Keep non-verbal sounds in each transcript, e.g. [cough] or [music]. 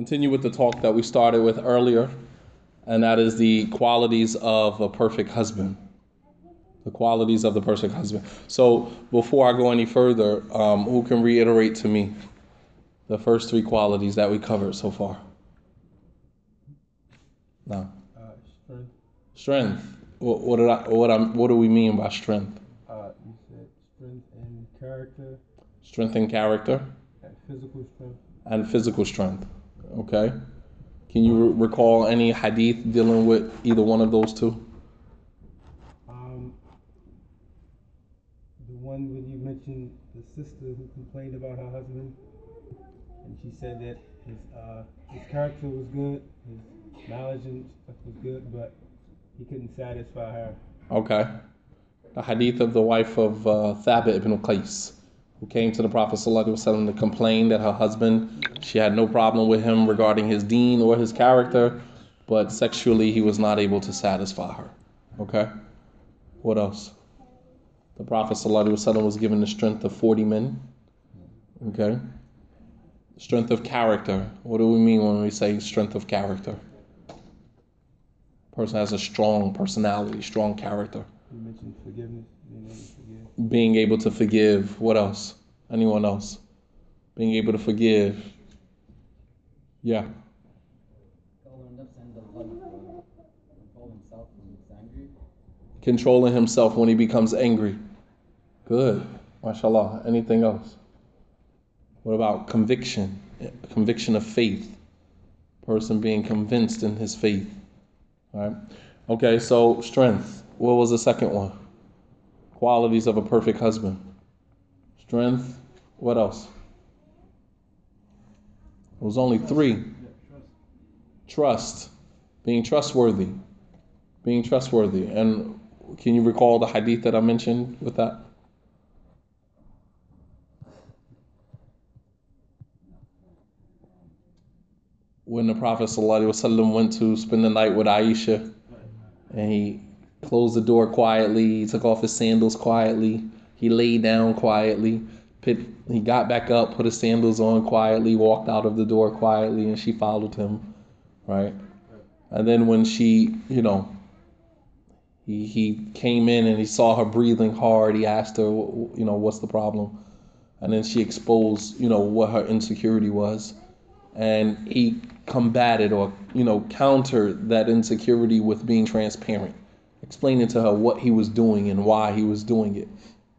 continue with the talk that we started with earlier, and that is the qualities of a perfect husband. The qualities of the perfect husband. So, before I go any further, um, who can reiterate to me the first three qualities that we covered so far? No. Uh, strength. Strength. What, what did I? What I'm? What do we mean by strength? Uh, you said strength and character Strength and character, and physical strength. and physical strength. Okay. Can you re- recall any hadith dealing with either one of those two? Um, the one when you mentioned the sister who complained about her husband, and she said that his uh, his character was good, his knowledge and stuff was good, but he couldn't satisfy her. Okay. The hadith of the wife of uh, Thabit ibn Qais, who came to the Prophet ﷺ to complain that her husband, she had no problem with him regarding his deen or his character, but sexually he was not able to satisfy her. Okay. What else? The Prophet ﷺ was given the strength of 40 men. Okay. Strength of character. What do we mean when we say strength of character? Person has a strong personality, strong character. You mentioned forgiveness. Being able to forgive. What else? Anyone else? Being able to forgive. Yeah. controlling himself when he becomes angry. Good. MashaAllah. Anything else? What about conviction? Conviction of faith. Person being convinced in his faith. All right. Okay, so strength. What was the second one? Qualities of a perfect husband. Strength. What else? It was only three. Trust. Being trustworthy. Being trustworthy. And can you recall the hadith that I mentioned with that? When the Prophet ﷺ went to spend the night with Aisha and he closed the door quietly, took off his sandals quietly, he laid down quietly, put, he got back up, put his sandals on quietly, walked out of the door quietly, and she followed him, right? And then when she, you know, he, he came in and he saw her breathing hard, he asked her, you know, what's the problem? And then she exposed, you know, what her insecurity was. And he combated or, you know, countered that insecurity with being transparent, explaining to her what he was doing and why he was doing it,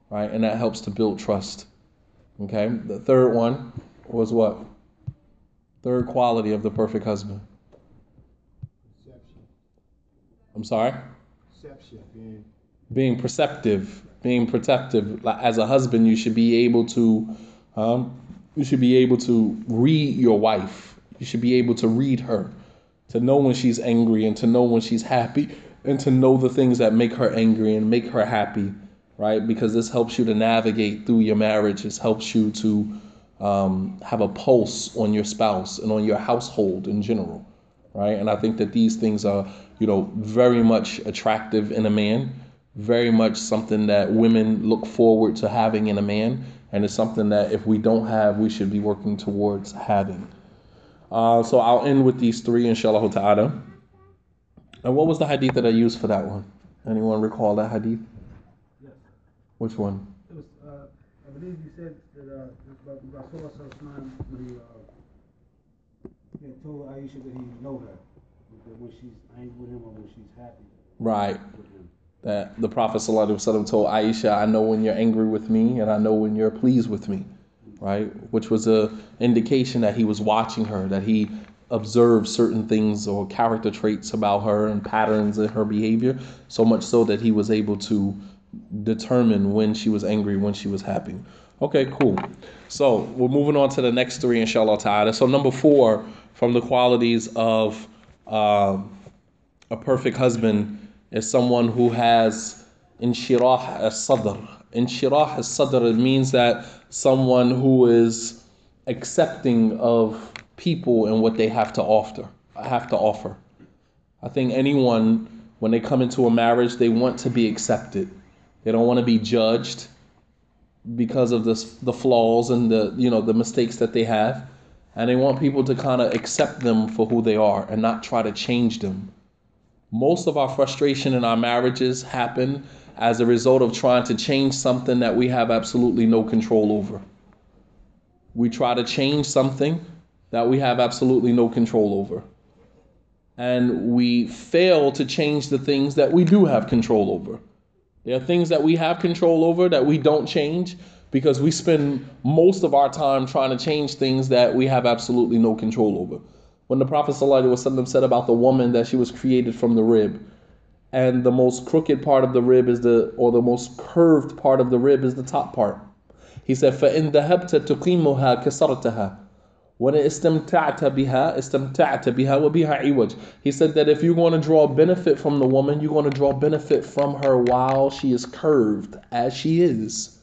right? And that helps to build trust. Okay. The third one was what? Third quality of the perfect husband. Perception. I'm sorry? Perception. Being being perceptive, being protective. As a husband, you should be able to, um, you should be able to read your wife. You should be able to read her, to know when she's angry and to know when she's happy, and to know the things that make her angry and make her happy, right? Because this helps you to navigate through your marriage. This helps you to um, have a pulse on your spouse and on your household in general, right? And I think that these things are, you know, very much attractive in a man very much something that women look forward to having in a man, and it's something that if we don't have, we should be working towards having. Uh, so I'll end with these three, inshallah ta'ala. And what was the hadith that I used for that one? Anyone recall that hadith? Yes. Which one? It was, uh, I believe you said that, uh, Rasul Sallallahu when he, uh, he had told Aisha that he know her, that when she's angry with him or when she's happy Right. That the Prophet ﷺ told Aisha, I know when you're angry with me and I know when you're pleased with me. Right? Which was a indication that he was watching her, that he observed certain things or character traits about her and patterns in her behavior, so much so that he was able to determine when she was angry, when she was happy. Okay, cool. So we're moving on to the next three, inshallah ta'ala. So number four, from the qualities of um, a perfect husband is someone who has inshirah as-sadr. Inshirah as-sadr it means that someone who is accepting of people and what they have to offer. Have to offer. I think anyone when they come into a marriage, they want to be accepted. They don't want to be judged because of the the flaws and the you know the mistakes that they have, and they want people to kind of accept them for who they are and not try to change them. Most of our frustration in our marriages happen as a result of trying to change something that we have absolutely no control over. We try to change something that we have absolutely no control over. And we fail to change the things that we do have control over. There are things that we have control over that we don't change because we spend most of our time trying to change things that we have absolutely no control over. When the Prophet ﷺ said about the woman that she was created from the rib, and the most crooked part of the rib is the, or the most curved part of the rib is the top part. He said, فَإِن ذَهَبْتَ تُقِيمُهَا كَسَرْتَهَا when istamta'ta biha, istamta'ta biha wa biha iwaj. He said that if you're going to draw benefit from the woman, you're going to draw benefit from her while she is curved as she is.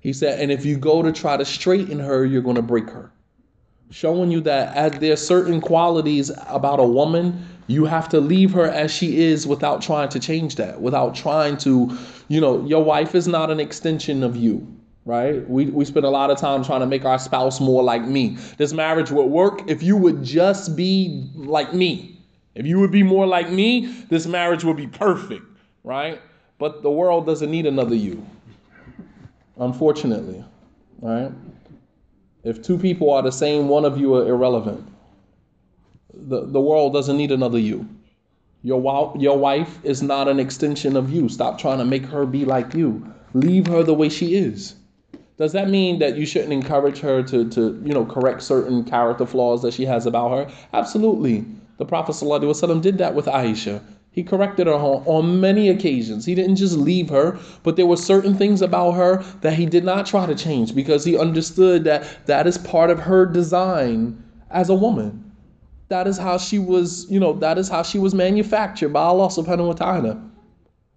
He said, and if you go to try to straighten her, you're going to break her. Showing you that as there are certain qualities about a woman, you have to leave her as she is without trying to change that, without trying to, you know, your wife is not an extension of you right? We, we spend a lot of time trying to make our spouse more like me. This marriage would work if you would just be like me. If you would be more like me, this marriage would be perfect, right? But the world doesn't need another you, unfortunately, right? If two people are the same, one of you are irrelevant. The, the world doesn't need another you. Your, your wife is not an extension of you. Stop trying to make her be like you. Leave her the way she is. Does that mean that you shouldn't encourage her to, to you know, correct certain character flaws that she has about her? Absolutely. The Prophet ﷺ did that with Aisha. He corrected her on, many occasions. He didn't just leave her, but there were certain things about her that he did not try to change because he understood that that is part of her design as a woman. That is how she was, you know, that is how she was manufactured by Allah subhanahu wa ta'ala.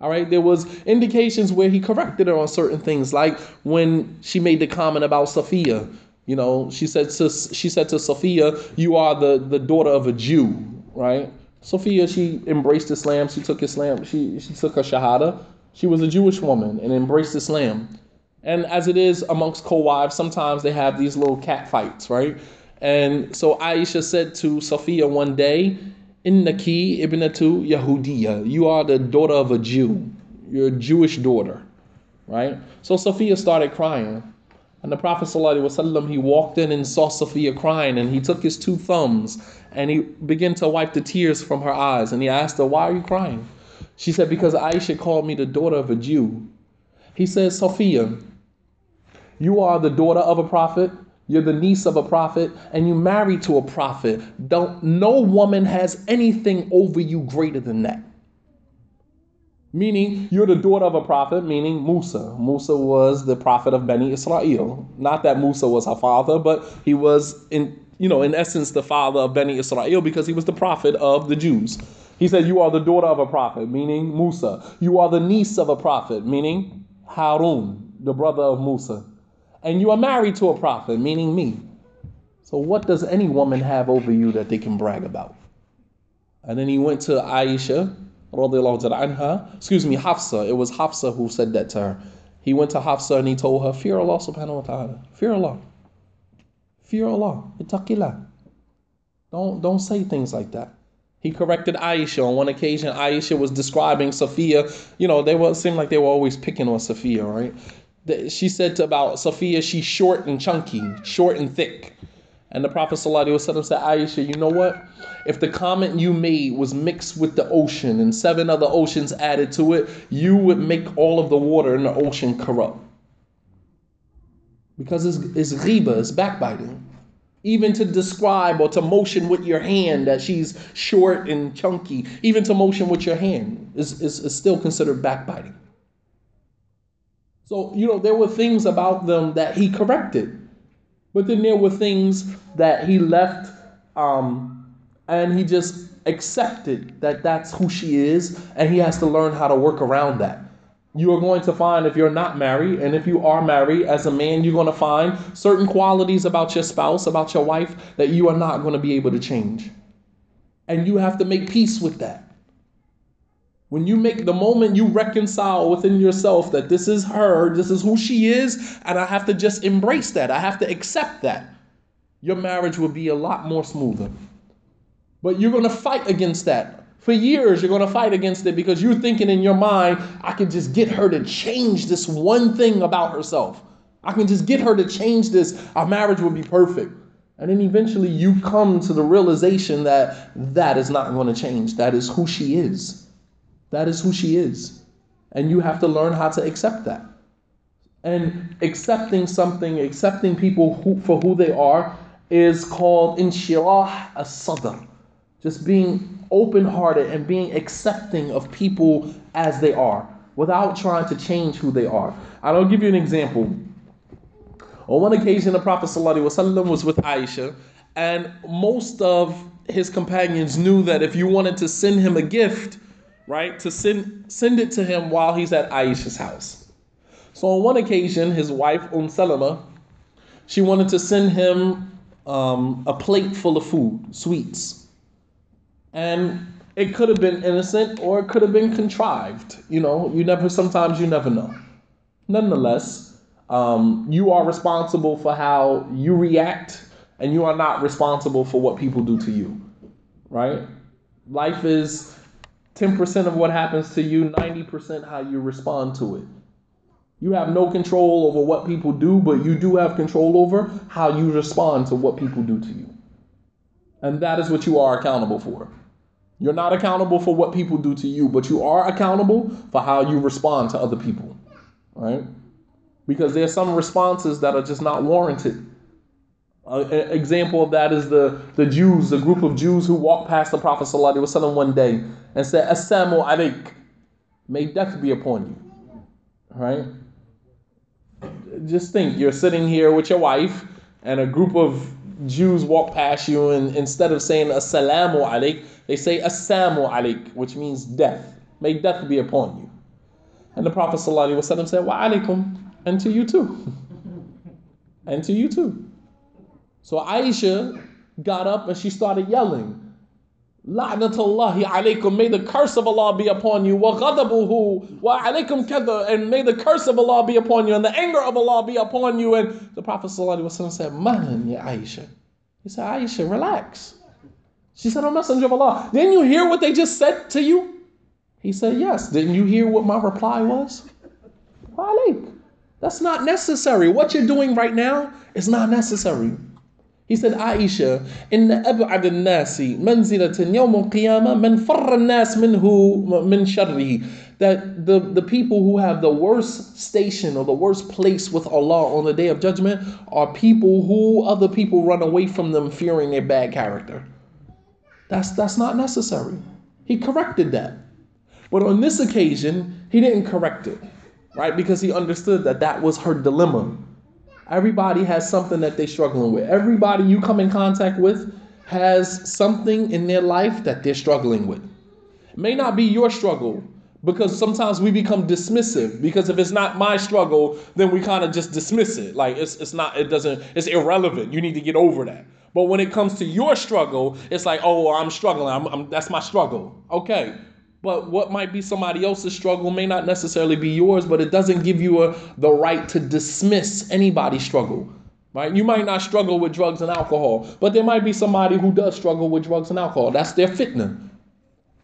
All right, there was indications where he corrected her on certain things, like when she made the comment about Sophia. You know, she said to she said to Sophia, "You are the the daughter of a Jew." Right? Sophia, she embraced Islam. She took Islam. She she took her shahada. She was a Jewish woman and embraced Islam. And as it is amongst co-wives, sometimes they have these little cat fights, right? And so Aisha said to Sophia one day, Innaki ibnatu Yahudiya. You are the daughter of a Jew. You're a Jewish daughter. Right? So Sophia started crying. And the Prophet ﷺ, he walked in and saw Sophia crying, and he took his two thumbs and he began to wipe the tears from her eyes. And he asked her, Why are you crying? She said, Because Aisha called me the daughter of a Jew. He said, Sophia, you are the daughter of a prophet, you're the niece of a prophet and you married to a prophet. Don't no woman has anything over you greater than that. Meaning you're the daughter of a prophet, meaning Musa. Musa was the prophet of Beni Israel. Not that Musa was her father, but he was in you know, in essence, the father of Beni Israel because he was the prophet of the Jews. He said, You are the daughter of a prophet, meaning Musa. You are the niece of a prophet, meaning Harun, the brother of Musa and you are married to a prophet, meaning me. So, what does any woman have over you that they can brag about? And then he went to Aisha, anha, excuse me, Hafsa. It was Hafsa who said that to her. He went to Hafsa and he told her, Fear Allah subhanahu wa ta'ala. Fear Allah. Fear Allah. Ittaqillah. Don't, don't say things like that. He corrected Aisha on one occasion. Aisha was describing Sophia. You know, they were seemed like they were always picking on Sophia, right? She said about Sophia, she's short and chunky, short and thick. And the Prophet ﷺ said, Aisha, you know what? If the comment you made was mixed with the ocean and seven other oceans added to it, you would make all of the water in the ocean corrupt. Because it's, it's ghiba, it's backbiting. Even to describe or to motion with your hand that she's short and chunky, even to motion with your hand is, is, is still considered backbiting. So, you know, there were things about them that he corrected. But then there were things that he left um, and he just accepted that that's who she is and he has to learn how to work around that. You are going to find if you're not married, and if you are married as a man, you're going to find certain qualities about your spouse, about your wife, that you are not going to be able to change. And you have to make peace with that. When you make the moment you reconcile within yourself that this is her, this is who she is, and I have to just embrace that. I have to accept that. your marriage will be a lot more smoother. But you're to fight against that. For years, you're to fight against it because you're thinking in your mind, I can just get her to change this one thing about herself. I can just get her to change this. Our marriage will be perfect. And then eventually you come to the realization that that is not to change. That is who she is. That is who she is. And you have to learn how to accept that. And accepting something, accepting people who, for who they are, is called inshirah as-sadr. Just being open-hearted and being accepting of people as they are without trying to change who they are. I'll give you an example. On one occasion, the Prophet ﷺ was with Aisha, and most of his companions knew that if you wanted to send him a gift, right, to send send it to him while he's at Aisha's house. So on one occasion, his wife Umm Salama, she wanted to send him um, a plate full of food, sweets, and it could have been innocent or it could have been contrived. You know, you never. Sometimes you never know. Nonetheless um, you are responsible for how you react, and you are not responsible for what people do to you, right? Life is 10% of what happens to you, 90% how you respond to it. You have no control over what people do, but you do have control over how you respond to what people do to you. And that is what you are accountable for. You're not accountable for what people do to you, but you are accountable for how you respond to other people, right? because there's some responses that are just not warranted. An example of that is the, the Jews, the group of Jews who walked past the Prophet ﷺ one day and said, As-samu alaikum, may death be upon you. Right? Just think, you're sitting here with your wife, and a group of Jews walk past you, and instead of saying Assalamu alaik, they say As-samu alaik, which means death. May death be upon you. And the Prophet ﷺ said, Wa alaikum, and to you too. [laughs] and to you too. So Aisha got up and she started yelling. La'natullahi alaykum, may the curse of Allah be upon you. Wa ghadabuhu wa alaykum kada, and may the curse of Allah be upon you, and the anger of Allah be upon you. And the Prophet ﷺ said, Man, ya Aisha. He said, Aisha, relax. She said, Oh, Messenger of Allah, didn't you hear what they just said to you? He said, Yes. Didn't you hear what my reply was? Wa alayk. That's not necessary. What you're doing right now is not necessary. He said, Aisha, إن أبعد الناس منزلة يوم القيامة من فر الناس منه من شره. That the, the people who have the worst station or the worst place with Allah on the day of judgment are people who other people run away from them fearing their bad character. That's, that's not necessary. He corrected that. But on this occasion, he didn't correct it right? Because he understood that that was her dilemma. Everybody has something that they're struggling with. Everybody you come in contact with has something in their life that they're struggling with. It may not be your struggle because sometimes we become dismissive because if it's not my struggle, then we kind of just dismiss it. Like it's it's not it doesn't it's irrelevant. You need to get over that. But when it comes to your struggle, it's like, oh, I'm struggling. I'm, I'm, that's my struggle. Okay, but what might be somebody else's struggle may not necessarily be yours, but it doesn't give you a, the right to dismiss anybody's struggle. Right? You might not struggle with drugs and alcohol, but there might be somebody who does struggle with drugs and alcohol. That's their fitna.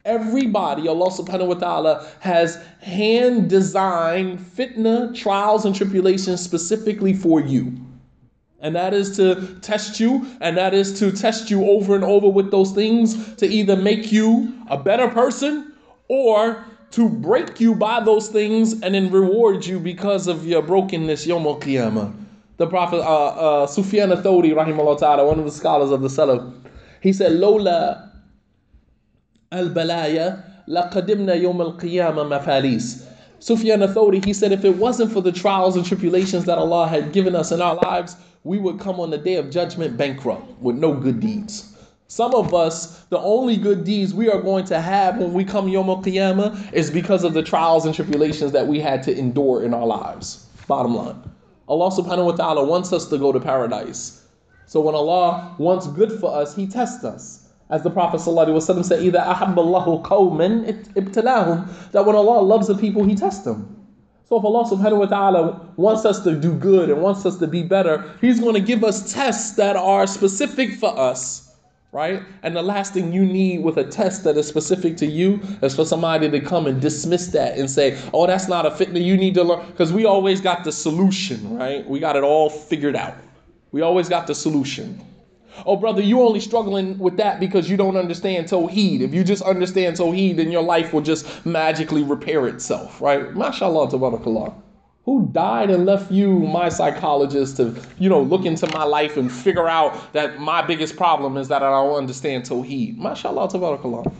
Everybody, Allah subhanahu wa ta'ala, has hand designed fitna, trials, and tribulations specifically for you. And that is to test you, and that is to test you over and over with those things to either make you a better person or to break you by those things and then reward you because of your brokenness yom al qiyamah. The Prophet uh, uh, Sufyan al-Thawri, rahimahullah ta'ala, one of the scholars of the Salaf, he said, Lola al-balaya laqadimna yom al-qiyamah mafalis. Sufyan al-Thawri, he said, if it wasn't for the trials and tribulations that Allah had given us in our lives, we would come on the day of judgment bankrupt with no good deeds. Some of us, the only good deeds we are going to have when we come Yom Qiyamah is because of the trials and tribulations that we had to endure in our lives. Bottom line, Allah subhanahu wa ta'ala wants us to go to paradise. So when Allah wants good for us, He tests us. As the Prophet ﷺ said, "Idha ahabballahu that when Allah loves the people, He tests them. So if Allah Subhanahu wa Taala wants us to do good and wants us to be better, He's going to give us tests that are specific for us, right? And the last thing you need with a test that is specific to you is for somebody to come and dismiss that and say, oh, that's not a fitna, you need to learn. Because we always got the solution, right? We got it all figured out. We always got the solution. Oh, brother, you're only struggling with that because you don't understand Tawheed. If you just understand Tawheed, then your life will just magically repair itself, right? MashaAllah, tabarakallah. Who died and left you, my psychologist, to, you know, look into my life and figure out that my biggest problem is that I don't understand Tawheed. MashaAllah, tabarakallah.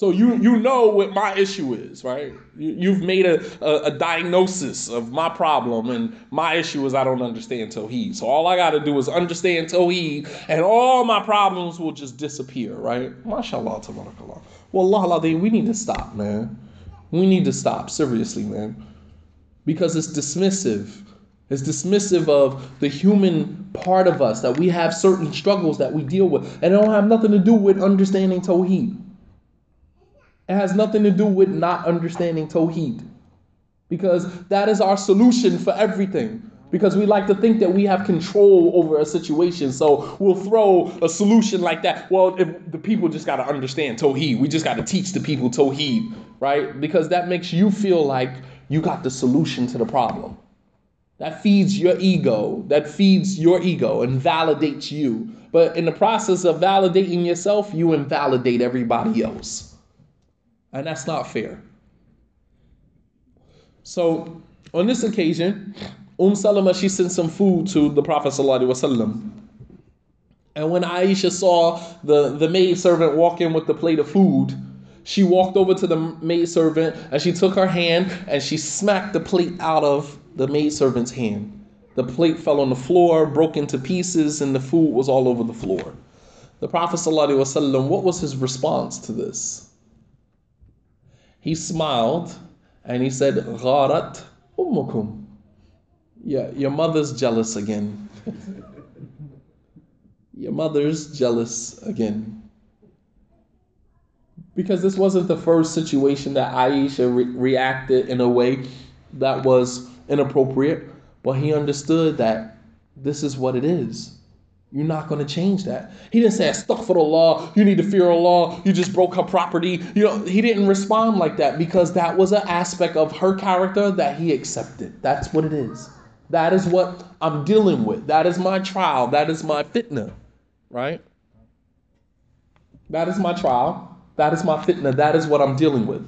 So you you know what my issue is, right? You, have made a, a, a, diagnosis of my problem, and my issue is I don't understand Tawheed. So all I got to do is understand Tawheed, and all my problems will just disappear, right? MashaAllah, tabarakallah. Well, Allah, we need to stop, man. We need to stop, seriously, man. Because it's dismissive. It's dismissive of the human part of us that we have certain struggles that we deal with, and it don't have nothing to do with understanding Tawheed. It has nothing to do with not understanding Tawheed. Because that is our solution for everything. Because we like to think that we have control over a situation. So we'll throw a solution like that. Well, if the people just got to understand Tawheed. We just got to teach the people Tawheed, right? Because that makes you feel like you got the solution to the problem. That feeds your ego. That feeds your ego and validates you. But in the process of validating yourself, you invalidate everybody else. And that's not fair. So on this occasion, Umm Salama, she sent some food to the Prophet ﷺ. And when Aisha saw the, the maid servant walk in with the plate of food, she walked over to the maid servant and she took her hand and she smacked the plate out of the maid servant's hand. The plate fell on the floor, broke into pieces, and the food was all over the floor. The Prophet ﷺ, what was his response to this? He smiled and he said, Gharat ummukum. Yeah, your mother's jealous again. [laughs] your mother's jealous again. Because this wasn't the first situation that Aisha re- reacted in a way that was inappropriate, but he understood that this is what it is. You're not going to change that. He didn't say, Astaghfirullah, you need to fear Allah, you just broke her property. You know, he didn't respond like that because that was an aspect of her character that he accepted. That's what it is. That is what I'm dealing with. That is my trial. That is my fitna. Right? That is my trial. That is my fitna. That is what I'm dealing with.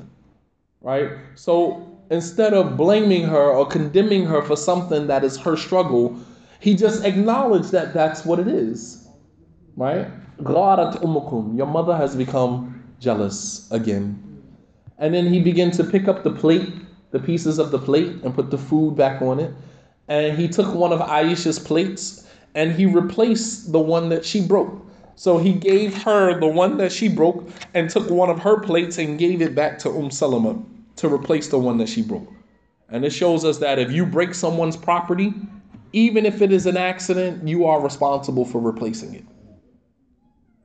Right? So instead of blaming her or condemning her for something that is her struggle, he just acknowledged that that's what it is. Right? Your mother has become jealous again. And then he began to pick up the plate, the pieces of the plate, and put the food back on it. And he took one of Aisha's plates and he replaced the one that she broke. So he gave her the one that she broke and took one of her plates and gave it back to Umm Salama to replace the one that she broke. And it shows us that if you break someone's property, even if it is an accident, you are responsible for replacing it.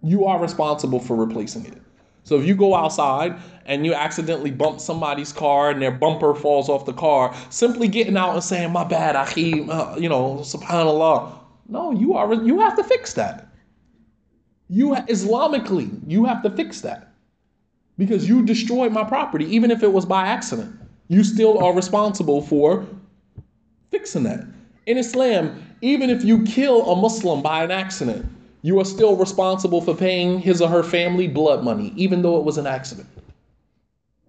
You are responsible for replacing it. So if you go outside and you accidentally bump somebody's car and their bumper falls off the car, simply getting out and saying, "My bad, Achim," uh, you know, Subhanallah. No, you are you have to fix that. You Islamically, you have to fix that because you destroyed my property, even if it was by accident. You still are responsible for fixing that. In Islam, even if you kill a Muslim by an accident, you are still responsible for paying his or her family blood money, even though it was an accident.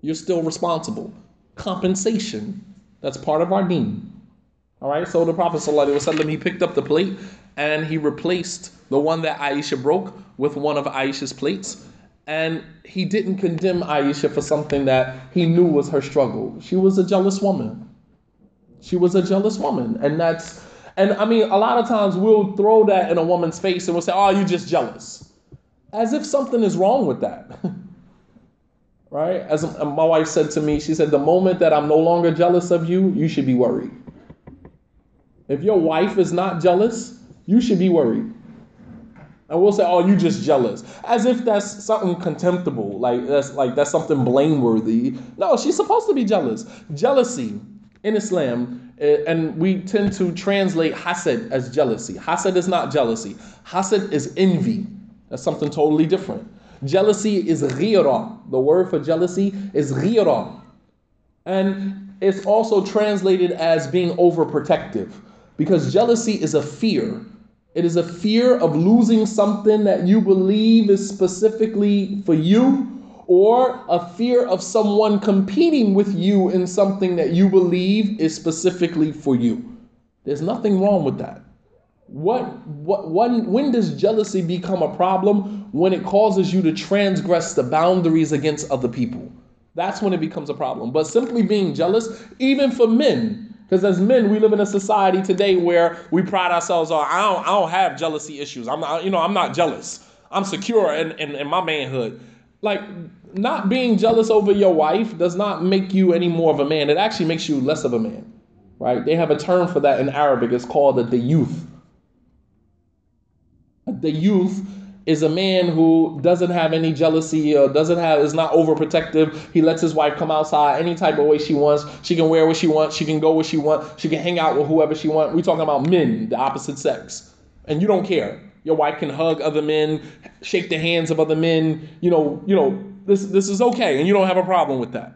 You're still responsible. Compensation, that's part of our deen. All right, so the Prophet ﷺ, he picked up the plate and he replaced the one that Aisha broke with one of Aisha's plates. And he didn't condemn Aisha for something that he knew was her struggle. She was a jealous woman. She was a jealous woman. And that's, and I mean, a lot of times we'll throw that in a woman's face and we'll say, oh, you're just jealous. As if something is wrong with that. [laughs] right? As my wife said to me, she said, the moment that I'm no longer jealous of you, you should be worried. If your wife is not jealous, you should be worried. And we'll say, "Oh, you just jealous," as if that's something contemptible, like that's like that's something blameworthy. No, she's supposed to be jealous. Jealousy in Islam, eh, and we tend to translate hasad as jealousy. Hasad is not jealousy. Hasad is envy. That's something totally different. Jealousy is ghira. The word for jealousy is ghira. And it's also translated as being overprotective because jealousy is a fear. It is a fear of losing something that you believe is specifically for you, or a fear of someone competing with you in something that you believe is specifically for you. There's nothing wrong with that. What, what, when, when does jealousy become a problem? When it causes you to transgress the boundaries against other people. That's when it becomes a problem. But simply being jealous, even for men, because as men, we live in a society today where we pride ourselves on, I don't, I don't have jealousy issues. I'm not, you know, I'm not jealous. I'm secure in, in, in my manhood. Like, not being jealous over your wife does not make you any more of a man. It actually makes you less of a man, right? They have a term for that in Arabic. It's called dayyuth. The youth is a man who doesn't have any jealousy or doesn't have is not overprotective. He lets his wife come outside any type of way she wants. She can wear what she wants. She can go where she wants. She can hang out with whoever she wants. We're talking about men, the opposite sex, and you don't care. Your wife can hug other men, shake the hands of other men. You know, you know this this is okay, and you don't have a problem with that.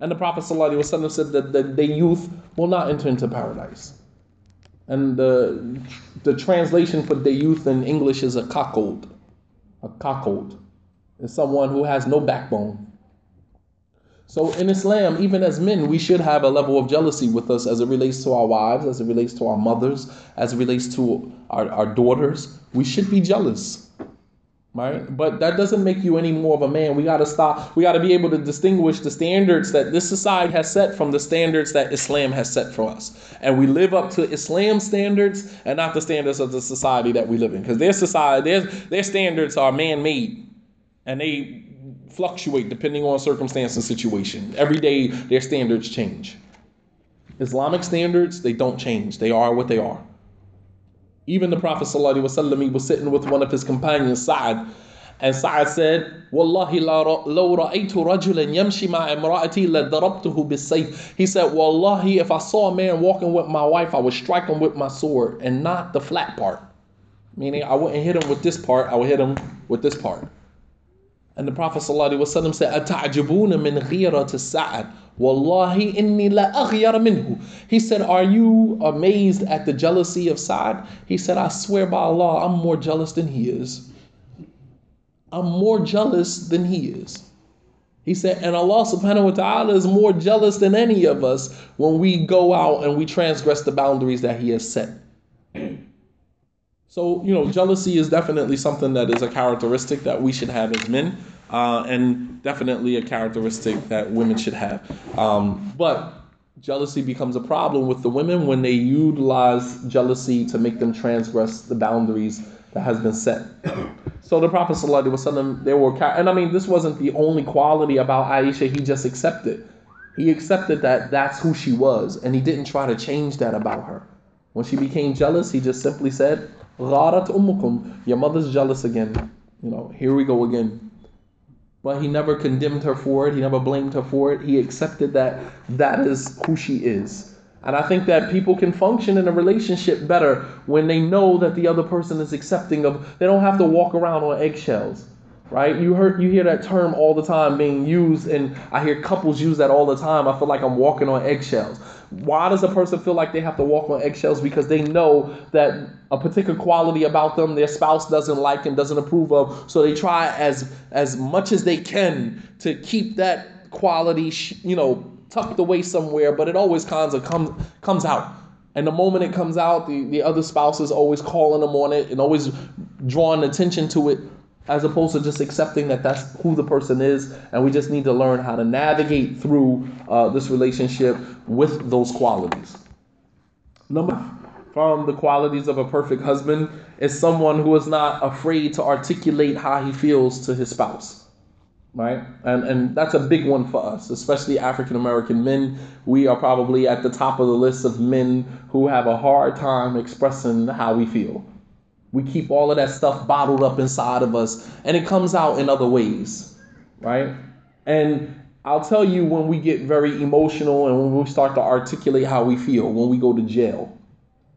And the Prophet ﷺ said that the, the youth will not enter into paradise. And the, the translation for dayyuth in English is a cuckold. A cuckold is someone who has no backbone. So in Islam, even as men, we should have a level of jealousy with us as it relates to our wives, as it relates to our mothers, as it relates to our, our daughters. We should be jealous right? But that doesn't make you any more of a man. We got to stop. We got to be able to distinguish the standards that this society has set from the standards that Islam has set for us. And we live up to Islam standards and not the standards of the society that we live in. Because their society, their, their standards are man made and they fluctuate depending on circumstance and situation. Every day, their standards change. Islamic standards, they don't change, they are what they are. Even the Prophet ﷺ, he was sitting with one of his companions, Sa'ad, and Sa'ad said, Wallahi لو رأيت رجلا يمشي مع امرأتي لضربته بالسيف. He said, Wallahi, if I saw a man walking with my wife, I would strike him with my sword and not the flat part. Meaning, I wouldn't hit him with this part, I would hit him with this part. And the Prophet ﷺ said, أَتَعْجِبُونَ مِنْ غِيرَةِ السَّعَدِ Wallahi inni la aghyar minhu. He said, Are you amazed at the jealousy of Sa'd? He said, I swear by Allah, I'm more jealous than he is. I'm more jealous than he is. He said, and Allah subhanahu wa ta'ala is more jealous than any of us when we go out and we transgress the boundaries that He has set. So, you know, jealousy is definitely something that is a characteristic that we should have as men uh, and definitely a characteristic that women should have. Um, but jealousy becomes a problem with the women when they utilize jealousy to make them transgress the boundaries that has been set. So the Prophet ﷺ, there were, and I mean, this wasn't the only quality about Aisha. He just accepted. He accepted that that's who she was, and he didn't try to change that about her. When she became jealous, he just simply said, "Gharat ummukum, your mother's jealous again. You know, here we go again." but he never condemned her for it. He never blamed her for it. He accepted that that is who she is. And I think that people can function in a relationship better when they know that the other person is accepting of, they don't have to walk around on eggshells right? You heard you hear that term all the time being used, and I hear couples use that all the time. I feel like I'm walking on eggshells. Why does a person feel like they have to walk on eggshells? Because they know that a particular quality about them their spouse doesn't like and doesn't approve of, so they try as as much as they can to keep that quality, you know, tucked away somewhere. But it always kind of comes comes out. And the moment it comes out, the, the other spouse is always calling them on it and always drawing attention to it as opposed to just accepting that that's who the person is and we just need to learn how to navigate through uh, this relationship with those qualities. Number from the qualities of a perfect husband is someone who is not afraid to articulate how he feels to his spouse right? And and that's a big one for us especially african american men. We are probably at the top of the list of men who have a hard time expressing how we feel we keep all of that stuff bottled up inside of us, and it comes out in other ways, right? And I'll tell you when we get very emotional and when we start to articulate how we feel when we go to jail.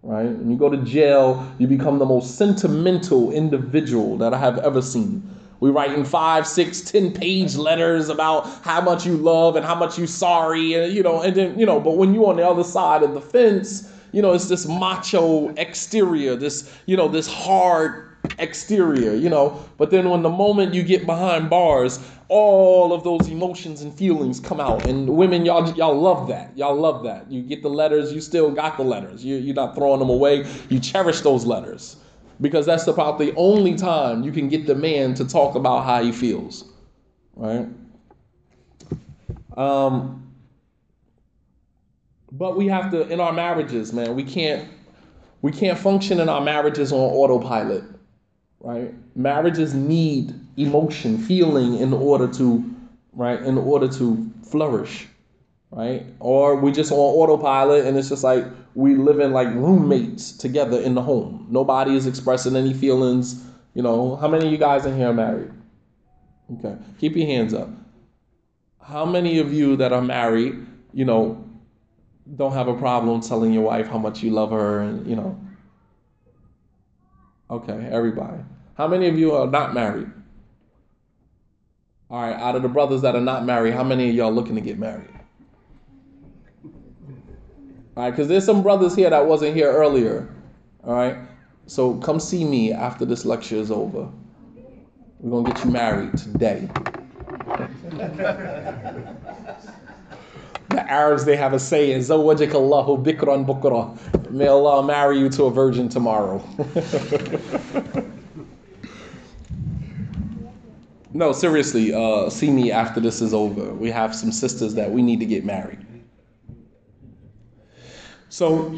Right? When you go to jail, you become the most sentimental individual that I have ever seen. We write in five, six, ten page letters about how much you love and how much you sorry, and you know, and then you know, but when you're on the other side of the fence, you know, it's this macho exterior, this, you know, this hard exterior, you know. But then when the moment you get behind bars, all of those emotions and feelings come out. And women, y'all y'all love that. Y'all love that. You get the letters, you still got the letters. You, you're not throwing them away. You cherish those letters because that's about the only time you can get the man to talk about how he feels, right? Um, but we have to in our marriages, man. We can't we can't function in our marriages on autopilot, right? Marriages need emotion, feeling in order to right in order to flourish, right? Or we just on autopilot and it's just like we live in like roommates together in the home. Nobody is expressing any feelings. You know, how many of you guys in here are married? Okay, keep your hands up. How many of you that are married, you know, don't have a problem telling your wife how much you love her and, you know? Okay, everybody. How many of you are not married? All right, out of the brothers that are not married, how many of y'all looking to get married? All right, because there's some brothers here that wasn't here earlier. All right, so come see me after this lecture is over. We're gonna get you married today. [laughs] the Arabs they have a saying, "Zawajak Allahu bikran bukra." May Allah marry you to a virgin tomorrow. [laughs] no, seriously, uh, see me after this is over. We have some sisters that we need to get married. So,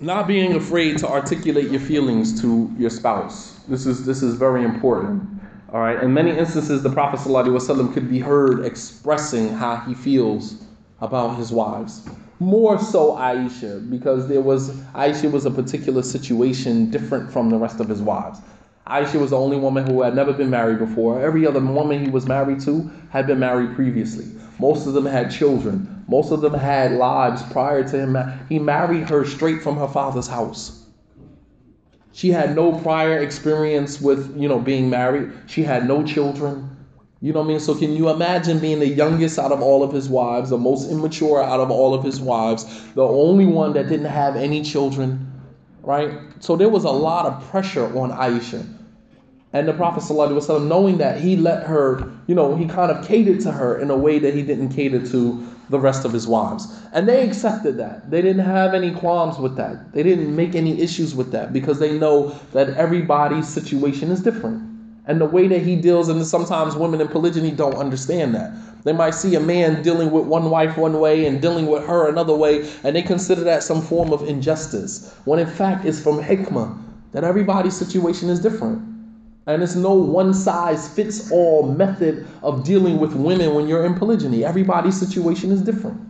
not being afraid to articulate your feelings to your spouse. This is this is very important. All right. In many instances, the Prophet ﷺ could be heard expressing how he feels about his wives. More so Aisha, because there was Aisha was a particular situation different from the rest of his wives. Aisha was the only woman who had never been married before. Every other woman he was married to had been married previously. Most of them had children. Most of them had lives prior to him. He married her straight from her father's house. She had no prior experience with, you know, being married. She had no children. You know what I mean? So can you imagine being the youngest out of all of his wives, the most immature out of all of his wives, the only one that didn't have any children, right? So there was a lot of pressure on Aisha. And the Prophet ﷺ, knowing that, he let her, you know, he kind of catered to her in a way that he didn't cater to the rest of his wives. And they accepted that. They didn't have any qualms with that. They didn't make any issues with that because they know that everybody's situation is different. And the way that he deals, and sometimes women in polygyny don't understand that. They might see a man dealing with one wife one way and dealing with her another way, and they consider that some form of injustice. When in fact, it's from hikmah that everybody's situation is different. And it's no one size fits all method of dealing with women when you're in polygyny. Everybody's situation is different.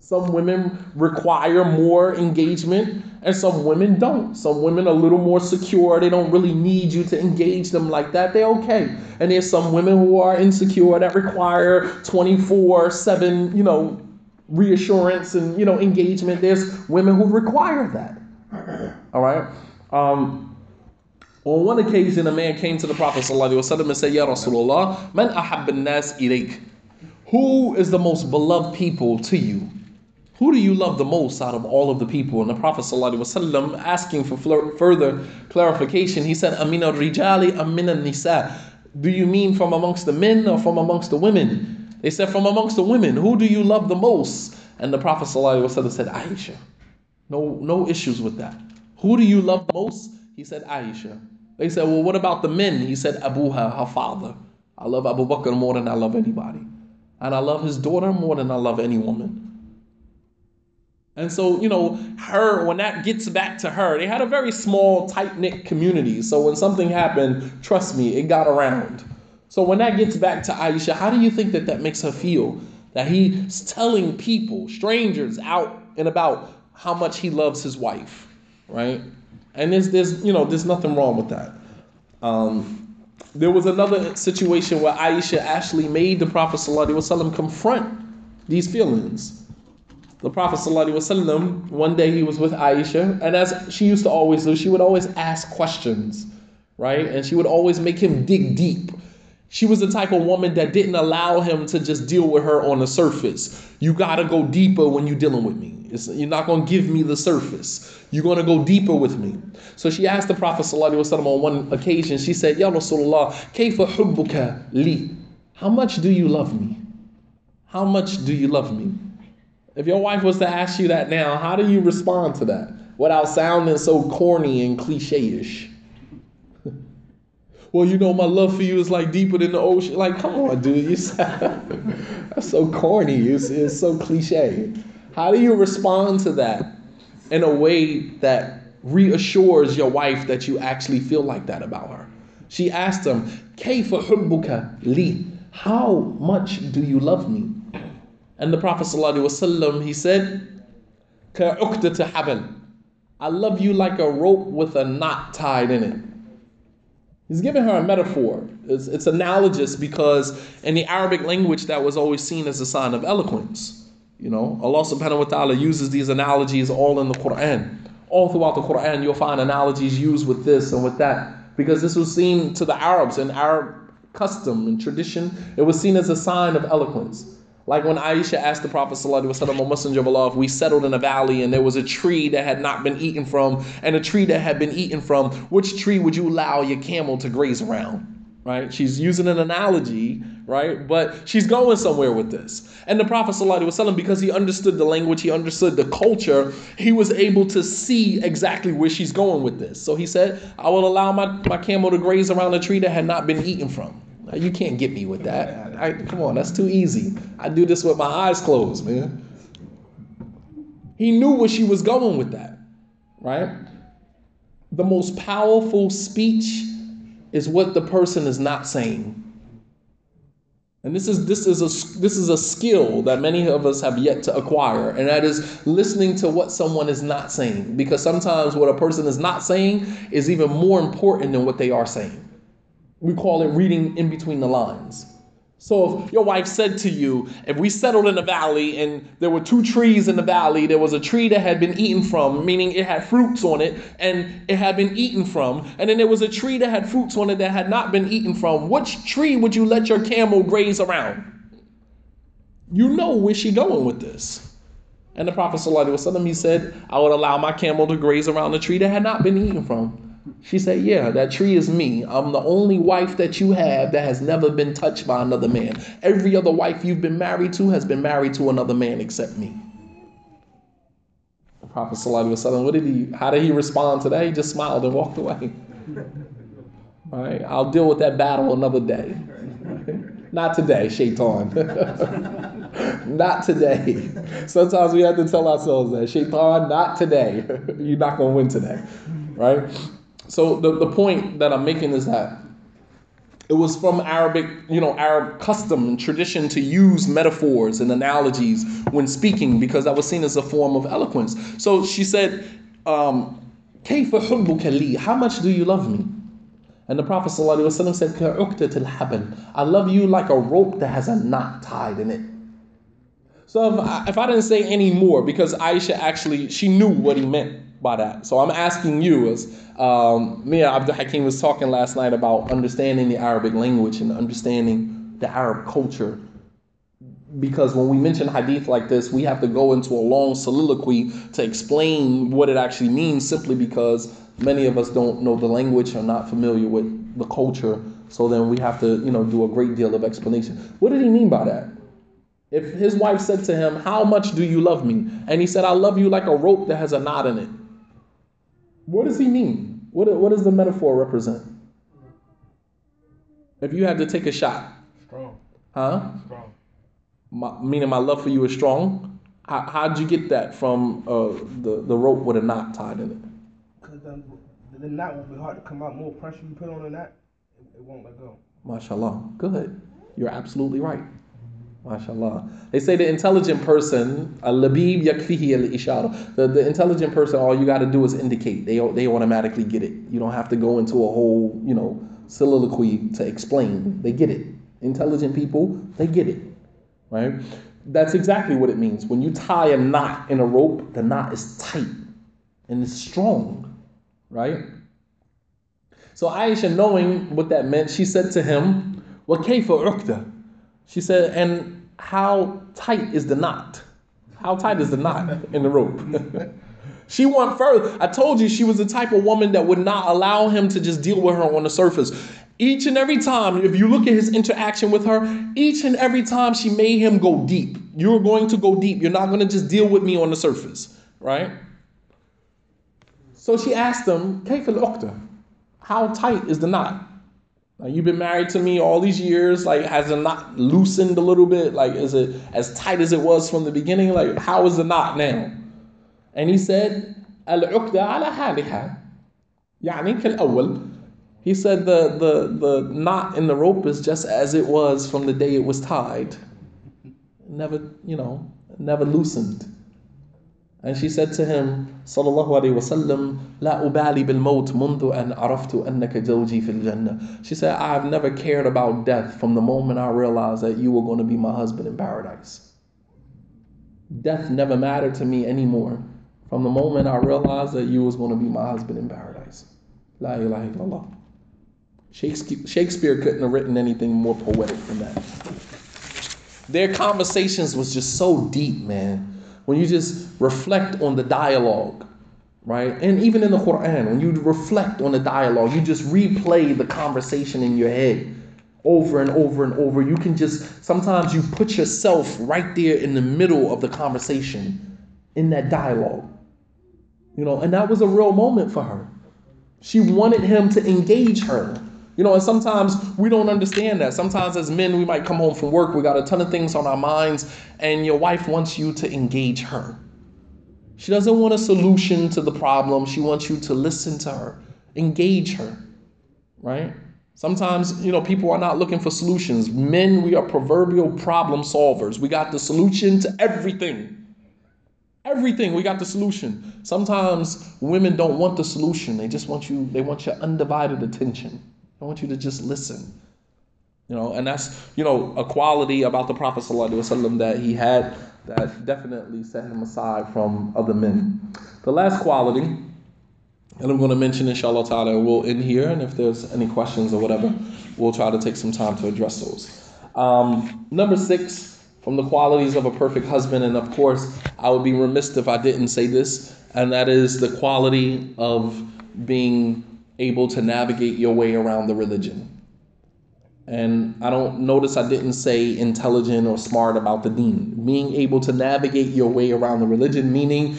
Some women require more engagement and some women don't. Some women are a little more secure. They don't really need you to engage them like that. They're okay. And there's some women who are insecure that require 24 7, you know, reassurance and, you know, engagement. There's women who require that. [clears throat] All right. Um, on one occasion, a man came to the Prophet ﷺ and said, Ya Rasulullah, man ahab nas ilayk. Who is the most beloved people to you? Who do you love the most out of all of the people? And the Prophet ﷺ, asking for further clarification, he said, Amina rijali, amina nisa. Do you mean from amongst the men or from amongst the women? They said, From amongst the women. Who do you love the most? And the Prophet ﷺ said, Aisha. No, no issues with that. Who do you love the most? He said, Aisha. They said, Well, what about the men? He said, Abuha, her father. I love Abu Bakr more than I love anybody. And I love his daughter more than I love any woman. And so, you know, her, when that gets back to her, they had a very small, tight knit community. So when something happened, trust me, it got around. So when that gets back to Aisha, how do you think that that makes her feel? That he's telling people, strangers out and about, how much he loves his wife, right? And there's, there's, you know, there's nothing wrong with that. Um, there was another situation where Aisha actually made the Prophet ﷺ confront these feelings. The Prophet ﷺ, one day he was with Aisha, and as she used to always do, she would always ask questions, right? And she would always make him dig deep. She was the type of woman that didn't allow him to just deal with her on the surface. You gotta go deeper when you're dealing with me. It's, you're not gonna give me the surface. You're gonna go deeper with me. So she asked the Prophet ﷺ on one occasion, she said, Ya Rasulullah, kayfa hubbuka li? How much do you love me? How much do you love me? If your wife was to ask you that now, how do you respond to that without sounding so corny and cliche-ish? [laughs] well, you know, my love for you is like deeper than the ocean. Like, come on, dude. You sound, [laughs] that's so corny. It's, it's so cliche. How do you respond to that in a way that reassures your wife that you actually feel like that about her? She asked him, Kayfa hubbuka li? How much do you love me? And the Prophet ﷺ, he said, Ka'uqdata habal. I love you like a rope with a knot tied in it. He's giving her a metaphor. It's, it's analogous because in the Arabic language, that was always seen as a sign of eloquence. You know, Allah subhanahu wa ta'ala uses these analogies all in the Quran. All throughout the Quran, you'll find analogies used with this and with that because this was seen to the Arabs in Arab custom and tradition. It was seen as a sign of eloquence. Like when Aisha asked the Prophet Messenger of Allah, if we settled in a valley and there was a tree that had not been eaten from and a tree that had been eaten from, which tree would you allow your camel to graze around? Right? She's using an analogy, right? But she's going somewhere with this. And the Prophet ﷺ, because he understood the language, he understood the culture, he was able to see exactly where she's going with this. So he said, I will allow my, my camel to graze around a tree that had not been eaten from. You can't get me with that. I, come on, that's too easy. I do this with my eyes closed, man. He knew where she was going with that, right? The most powerful speech is what the person is not saying. And this is this is a this is a skill that many of us have yet to acquire, and that is listening to what someone is not saying. Because sometimes what a person is not saying is even more important than what they are saying. We call it reading in between the lines. So if your wife said to you, if we settled in a valley and there were two trees in the valley, there was a tree that had been eaten from, meaning it had fruits on it, and it had been eaten from, and then there was a tree that had fruits on it that had not been eaten from, which tree would you let your camel graze around? You know where she going with this. And the Prophet he said, I would allow my camel to graze around the tree that had not been eaten from. She said, Yeah, that tree is me. I'm the only wife that you have that has never been touched by another man. Every other wife you've been married to has been married to another man except me. The Prophet ﷺ, what did he how did he respond to that? He just smiled and walked away. [laughs] All right, I'll deal with that battle another day. [laughs] Not today, Shaitan. [laughs] not today. Sometimes we have to tell ourselves that. Shaitan, not today. You're not going to win today. Right? So the, the point that I'm making is that it was from Arabic, you know, Arab custom and tradition to use metaphors and analogies when speaking because that was seen as a form of eloquence. So she said, um, How much do you love me? And the Prophet ﷺ said, I love you like a rope that has a knot tied in it. So if I, if I didn't say any more, because Aisha actually, she knew what he meant by that. So I'm asking you, as um, Mia Abdul Hakim was talking last night about understanding the Arabic language and understanding the Arab culture. Because when we mention hadith like this, we have to go into a long soliloquy to explain what it actually means simply because many of us don't know the language or not familiar with the culture. So then we have to, you know, do a great deal of explanation. What did he mean by that? If his wife said to him, How much do you love me? And he said, I love you like a rope that has a knot in it. What does he mean? What, what does the metaphor represent? If you had to take a shot. Strong. Huh? Strong. My, meaning my love for you is strong. How, how'd you get that from uh, the, the rope with a knot tied in it? Because um, the knot will be hard to come out. More pressure you put on the knot, it, it won't let go. MashaAllah. Good. You're absolutely right. MashaAllah. They say the intelligent person, a labib yakfihi al ishara. The, the intelligent person, all you got to do is indicate. They, they automatically get it. You don't have to go into a whole, you know, soliloquy to explain. They get it. Intelligent people, they get it. Right? That's exactly what it means. When you tie a knot in a rope, the knot is tight and it's strong. Right? So Aisha, knowing what that meant, she said to him, وَكَيْفَ عُقْدَ She said, and how tight is the knot? How tight is the knot in the rope? [laughs] she went further. I told you she was the type of woman that would not allow him to just deal with her on the surface. Each and every time, if you look at his interaction with her, each and every time she made him go deep. You're going to go deep. You're not going to just deal with me on the surface, right? So she asked him, Kayfil how tight is the knot? Like you've been married to me all these years. Like, has it not loosened a little bit? Like, is it as tight as it was from the beginning? Like, how is the knot now? And he said, Al ala haliha. Yani kal. He said the, the, the knot in the rope is just as it was from the day it was tied. Never, you know, never loosened. And she said to him, Sallallahu Alaihi Wasallam, La ubali bil maut mundu an araftu annaka zawji fil jannah. She said, I've never cared about death from the moment I realized that you were going to be my husband in paradise. Death never mattered to me anymore from the moment I realized that you was going to be my husband in paradise. La ilaha illallah. Shakespeare, Shakespeare couldn't have written anything more poetic than that. Their conversations was just so deep, man when you just reflect on the dialogue, right? And even in the Quran, when you reflect on the dialogue, you just replay the conversation in your head over and over and over. You can just, sometimes you put yourself right there in the middle of the conversation in that dialogue. You know, and that was a real moment for her. She wanted him to engage her. You know, and sometimes we don't understand that. Sometimes as men, we might come home from work, we got a ton of things on our minds, and your wife wants you to engage her. She doesn't want a solution to the problem, she wants you to listen to her, engage her, right? Sometimes, you know, people are not looking for solutions. Men, we are proverbial problem solvers. We got the solution to everything. Everything, we got the solution. Sometimes women don't want the solution. They just want you, they want your undivided attention. I want you to just listen. You know, and that's, you know, a quality about the Prophet ﷺ that he had that definitely set him aside from other men. The last quality, and I'm going to mention inshallah ta'ala, we'll end here, and if there's any questions or whatever, we'll try to take some time to address those. Um, number six, from the qualities of a perfect husband, and of course, I would be remiss if I didn't say this, and that is the quality of being able to navigate your way around the religion. And I don't notice I didn't say intelligent or smart about the deen. Being able to navigate your way around the religion, meaning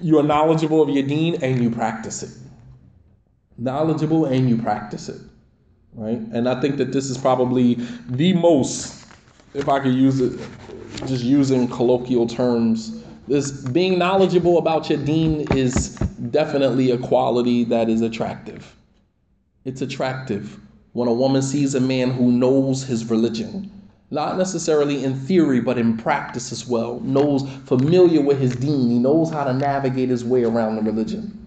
you are knowledgeable of your deen and you practice it. Knowledgeable and you practice it. Right? And I think that this is probably the most, if I could use it, just using colloquial terms, this being knowledgeable about your deen is definitely a quality that is attractive. It's attractive when a woman sees a man who knows his religion, not necessarily in theory, but in practice as well, knows, familiar with his deen, he knows how to navigate his way around the religion.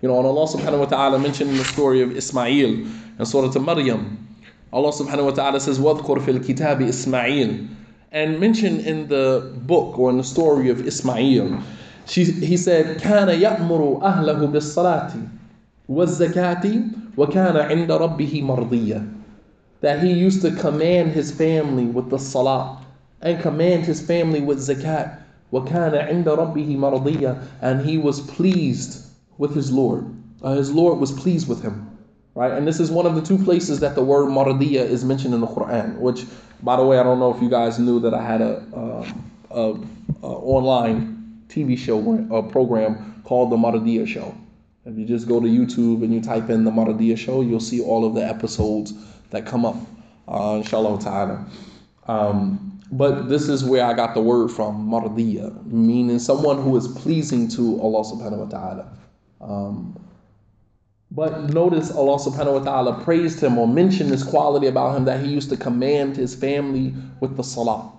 You know, and Allah subhanahu wa ta'ala mentioned in the story of Ismail and Surah to Maryam, Allah subhanahu wa ta'ala says, وَذْكُرْ فِي الْكِتَابِ Ismail and mentioned in the book or in the story of Ismail she, he said, كان يأمر أهله بالصلاة والزكاة وكان عند ربه مرضيا. That he used to command his family with the salah and command his family with zakat. وكان عند ربه مرضيا. And he was pleased with his Lord. Uh, his Lord was pleased with him. Right? And this is one of the two places that the word mardiya is mentioned in the Quran, which, by the way, I don't know if you guys knew that I had a, um, a, a online TV show or program called The Maradiya Show. If you just go to YouTube and you type in The Maradiya Show, you'll see all of the episodes that come up, uh, inshallah ta'ala. Um, but this is where I got the word from, Maradiya, meaning someone who is pleasing to Allah subhanahu wa ta'ala. Um, but notice Allah subhanahu wa ta'ala praised him or mentioned this quality about him that he used to command his family with the salah.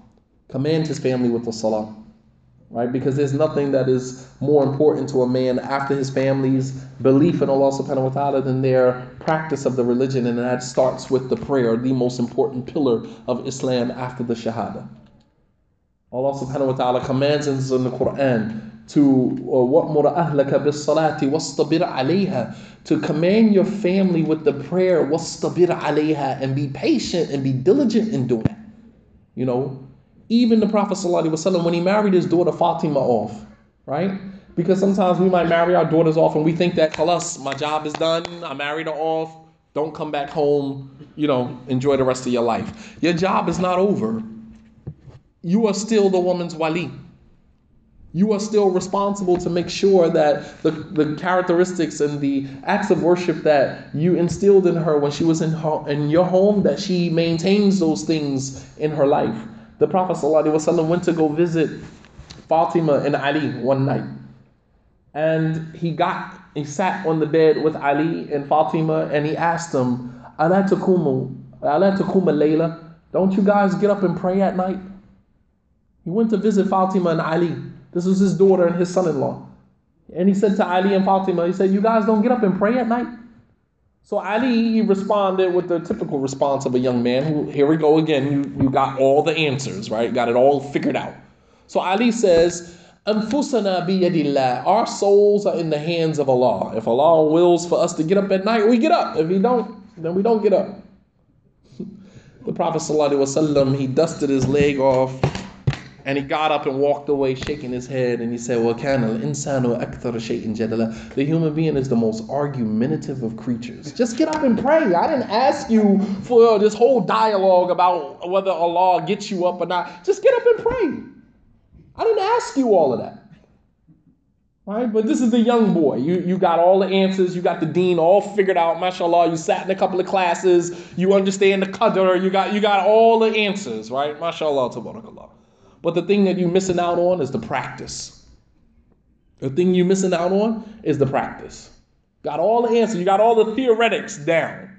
Command his family with the salah. right? Because there's nothing that is more important to a man after his family's belief in Allah subhanahu wa ta'ala than their practice of the religion. And that starts with the prayer, the most important pillar of Islam after the Shahada. Allah subhanahu wa ta'ala commands us in the Quran to وَأْمُرَ أَهْلَكَ بِالصَّلَاةِ وَاسْتَبِرْ عَلَيْهَا to command your family with the prayer وَاسْتَبِرْ عَلَيْهَا and be patient and be diligent in doing it. You know, even the Prophet ﷺ, when he married his daughter Fatima off, right? Because sometimes we might marry our daughters off and we think that, us, my job is done, I married her off, don't come back home, you know, enjoy the rest of your life. Your job is not over. You are still the woman's wali you are still responsible to make sure that the, the characteristics and the acts of worship that you instilled in her when she was in, her, in your home, that she maintains those things in her life. The Prophet ﷺ went to go visit Fatima and Ali one night. And he got, he sat on the bed with Ali and Fatima and he asked them, Ala takumu, ala takuma layla, don't you guys get up and pray at night? He went to visit Fatima and Ali. This was his daughter and his son in law. And he said to Ali and Fatima, he said, You guys don't get up and pray at night? So Ali responded with the typical response of a young man who, here we go again, you, you got all the answers, right? Got it all figured out. So Ali says, Anfusana. Our souls are in the hands of Allah. If Allah wills for us to get up at night, we get up. If He don't, then we don't get up. [laughs] the Prophet ﷺ, he dusted his leg off and he got up and walked away, shaking his head, and he said, Well, can jadala. The human being is the most argumentative of creatures. Just get up and pray. I didn't ask you for uh, this whole dialogue about whether Allah gets you up or not. Just get up and pray. I didn't ask you all of that. Right? But this is the young boy. You, you got all the answers. You got the deen all figured out. Mashallah, you sat in a couple of classes. You understand the qadr. You got, you got all the answers, right? Mashallah, tabarakallah. But the thing that you're missing out on is the practice. The thing you're missing out on is the practice. Got all the answers, you got all the theoretics down,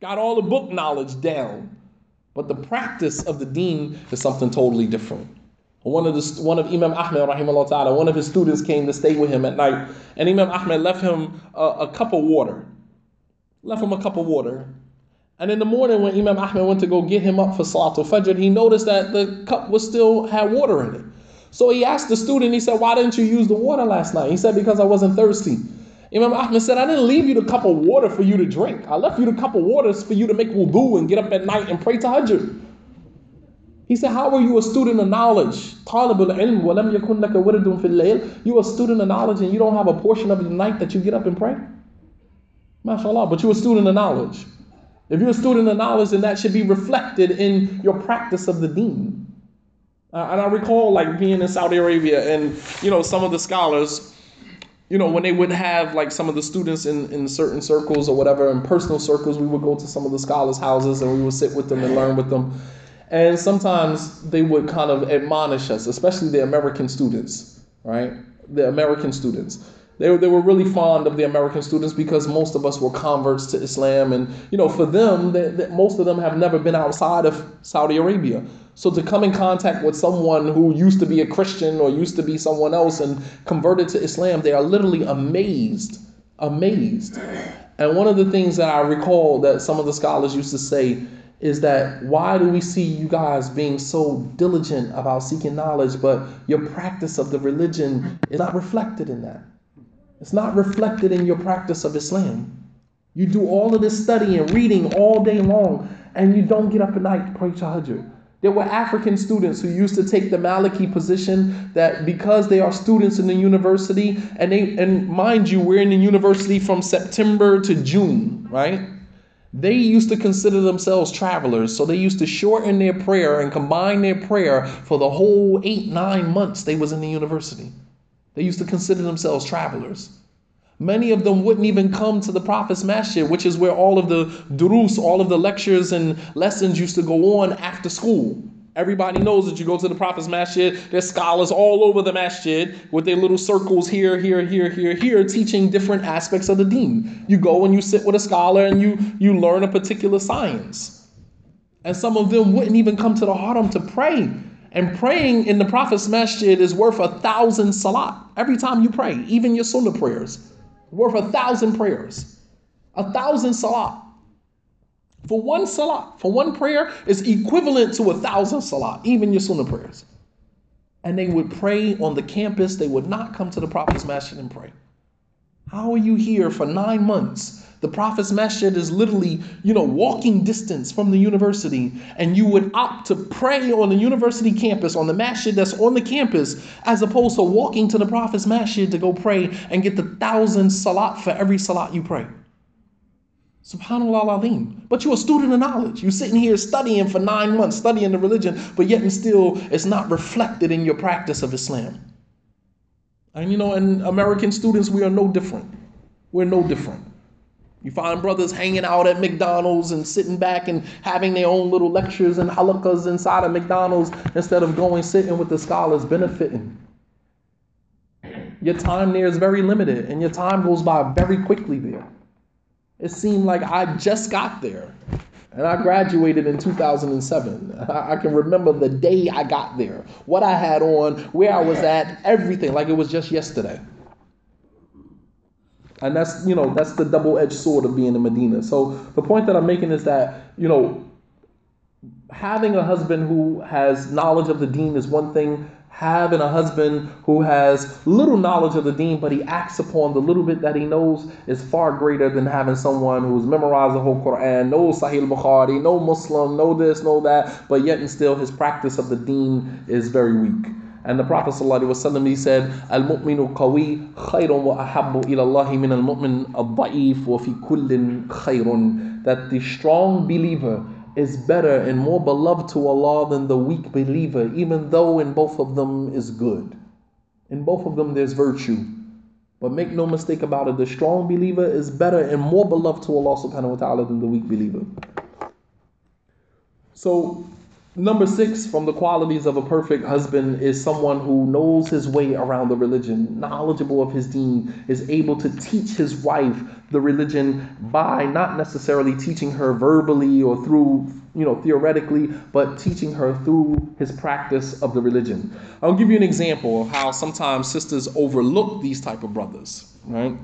got all the book knowledge down. But the practice of the deen is something totally different. One of, the, one of Imam Ahmed, ta'ala, one of his students came to stay with him at night, and Imam Ahmed left him a, a cup of water. Left him a cup of water. And in the morning, when Imam Ahmed went to go get him up for Salatul Fajr, he noticed that the cup was still had water in it. So he asked the student, he said, Why didn't you use the water last night? He said, Because I wasn't thirsty. Imam Ahmed said, I didn't leave you the cup of water for you to drink. I left you the cup of water for you to make wudu and get up at night and pray tahajjud. He said, How are you a student of knowledge? Talibul, you a student of knowledge and you don't have a portion of the night that you get up and pray? MashaAllah, but you're a student of knowledge. If you're a student of knowledge, then that should be reflected in your practice of the deen. Uh, and I recall like being in Saudi Arabia and, you know, some of the scholars, you know, when they would have like some of the students in, in certain circles or whatever, in personal circles, we would go to some of the scholars' houses and we would sit with them and learn with them. And sometimes they would kind of admonish us, especially the American students, right? The American students they, they were really fond of the American students because most of us were converts to Islam. And, you know, for them, they, they, most of them have never been outside of Saudi Arabia. So to come in contact with someone who used to be a Christian or used to be someone else and converted to Islam, they are literally amazed. Amazed. And one of the things that I recall that some of the scholars used to say is that why do we see you guys being so diligent about seeking knowledge, but your practice of the religion is not reflected in that? It's not reflected in your practice of Islam. You do all of this studying and reading all day long, and you don't get up at night to pray tahajjud. There were African students who used to take the Maliki position that because they are students in the university, and they and mind you, we're in the university from September to June, right? They used to consider themselves travelers, so they used to shorten their prayer and combine their prayer for the whole eight, nine months they was in the university. They used to consider themselves travelers. Many of them wouldn't even come to the Prophet's Masjid, which is where all of the durus, all of the lectures and lessons used to go on after school. Everybody knows that you go to the Prophet's Masjid, there's scholars all over the Masjid with their little circles here, here, here, here, here, teaching different aspects of the deen. You go and you sit with a scholar and you, you learn a particular science. And some of them wouldn't even come to the Haram to pray And praying in the Prophet's masjid is worth a thousand salat. Every time you pray, even your sunnah prayers, worth a thousand prayers. A thousand salat. For one salat, for one prayer is equivalent to a thousand salat, even your sunnah prayers. And they would pray on the campus. They would not come to the Prophet's masjid and pray. How are you here for nine months? The Prophet's Masjid is literally, you know, walking distance from the university, and you would opt to pray on the university campus, on the masjid that's on the campus, as opposed to walking to the Prophet's Masjid to go pray and get the thousand salat for every salat you pray. Subhanallah al But you're a student of knowledge. You're sitting here studying for nine months, studying the religion, but yet and still it's not reflected in your practice of Islam. And you know, and American students, we are no different. We're no different. You find brothers hanging out at McDonald's and sitting back and having their own little lectures and halakas inside of McDonald's instead of going sitting with the scholars benefiting. Your time there is very limited and your time goes by very quickly there. It seemed like I just got there. And I graduated in 2007. [laughs] I can remember the day I got there, what I had on, where I was at, everything, like it was just yesterday. And that's, you know, that's the double edged sword of being in Medina. So the point that I'm making is that, you know, having a husband who has knowledge of the deen is one thing, having a husband who has little knowledge of the deen, but he acts upon the little bit that he knows is far greater than having someone who's memorized the whole Quran, knows Sahih Bukhari, no Muslim, know this, know that, but yet and still his practice of the deen is very weak. And the Prophet ﷺ, he said, Al-mu'minu qawi khayrun wa ahabbu ila min al-mu'min al-da'if wa fi kullin. That the strong believer is better and more beloved to Allah than the weak believer, even though in both of them is good. In both of them there's virtue. But make no mistake about it, the strong believer is better and more beloved to Allah subhanahu wa ta'ala than the weak believer. So Number six, from the qualities of a perfect husband, is someone who knows his way around the religion, knowledgeable of his deen, is able to teach his wife the religion by not necessarily teaching her verbally or through, you know, theoretically, but teaching her through his practice of the religion. I'll give you an example of how sometimes sisters overlook these type of brothers, right?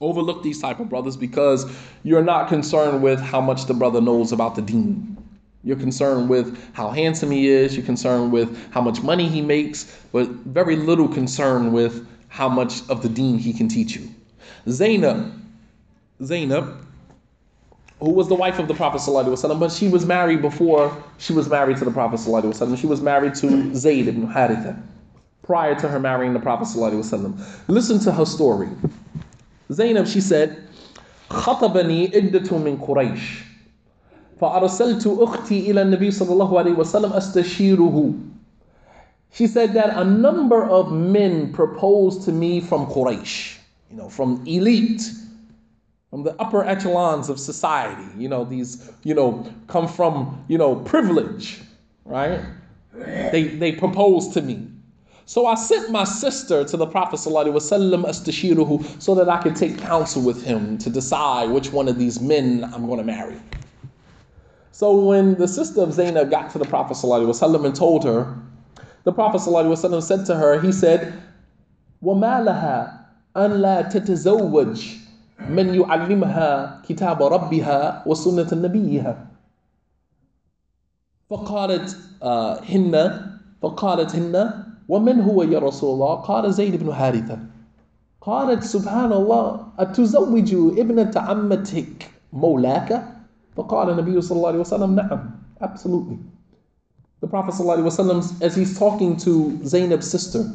Overlook these type of brothers because you're not concerned with how much the brother knows about the deen you're concerned with how handsome he is. You're concerned with how much money he makes, but very little concern with how much of the deen he can teach you. Zainab, Zainab, who was the wife of the Prophet ﷺ, but she was married before she was married to the Prophet ﷺ. She was married to Zayd ibn Haritha prior to her marrying the Prophet ﷺ. Listen to her story. Zainab, she said, خطبني عدة من قريش فأرسلت أختي إلى النبي صلى الله عليه وسلم أستشيره She said that a number of men proposed to me from Quraysh, you know, from elite, from the upper echelons of society. You know, these, you know, come from, you know, privilege, right? They, they proposed to me. So I sent my sister to the Prophet ﷺ so that I could take counsel with him to decide which one of these men I'm going to marry. So when the sister of Zainab got to the Prophet ﷺ and told her, the Prophet ﷺ said to her, he said, وَمَا لَهَا أَنْ لَا تَتَزَوَّجْ مَنْ يُعَلِّمْهَا كِتَابَ رَبِّهَا وَسُنَّةَ نَبِيِّهَا فقالت هن فقالت هن ومن هو يا رسول الله قال زيد بن حارثة قالت سبحان الله أتزوج ابنة عمتك مولاك فقال النبي صلى الله عليه وسلم نعم absolutely the Prophet صلى الله عليه وسلم as he's talking to Zainab's sister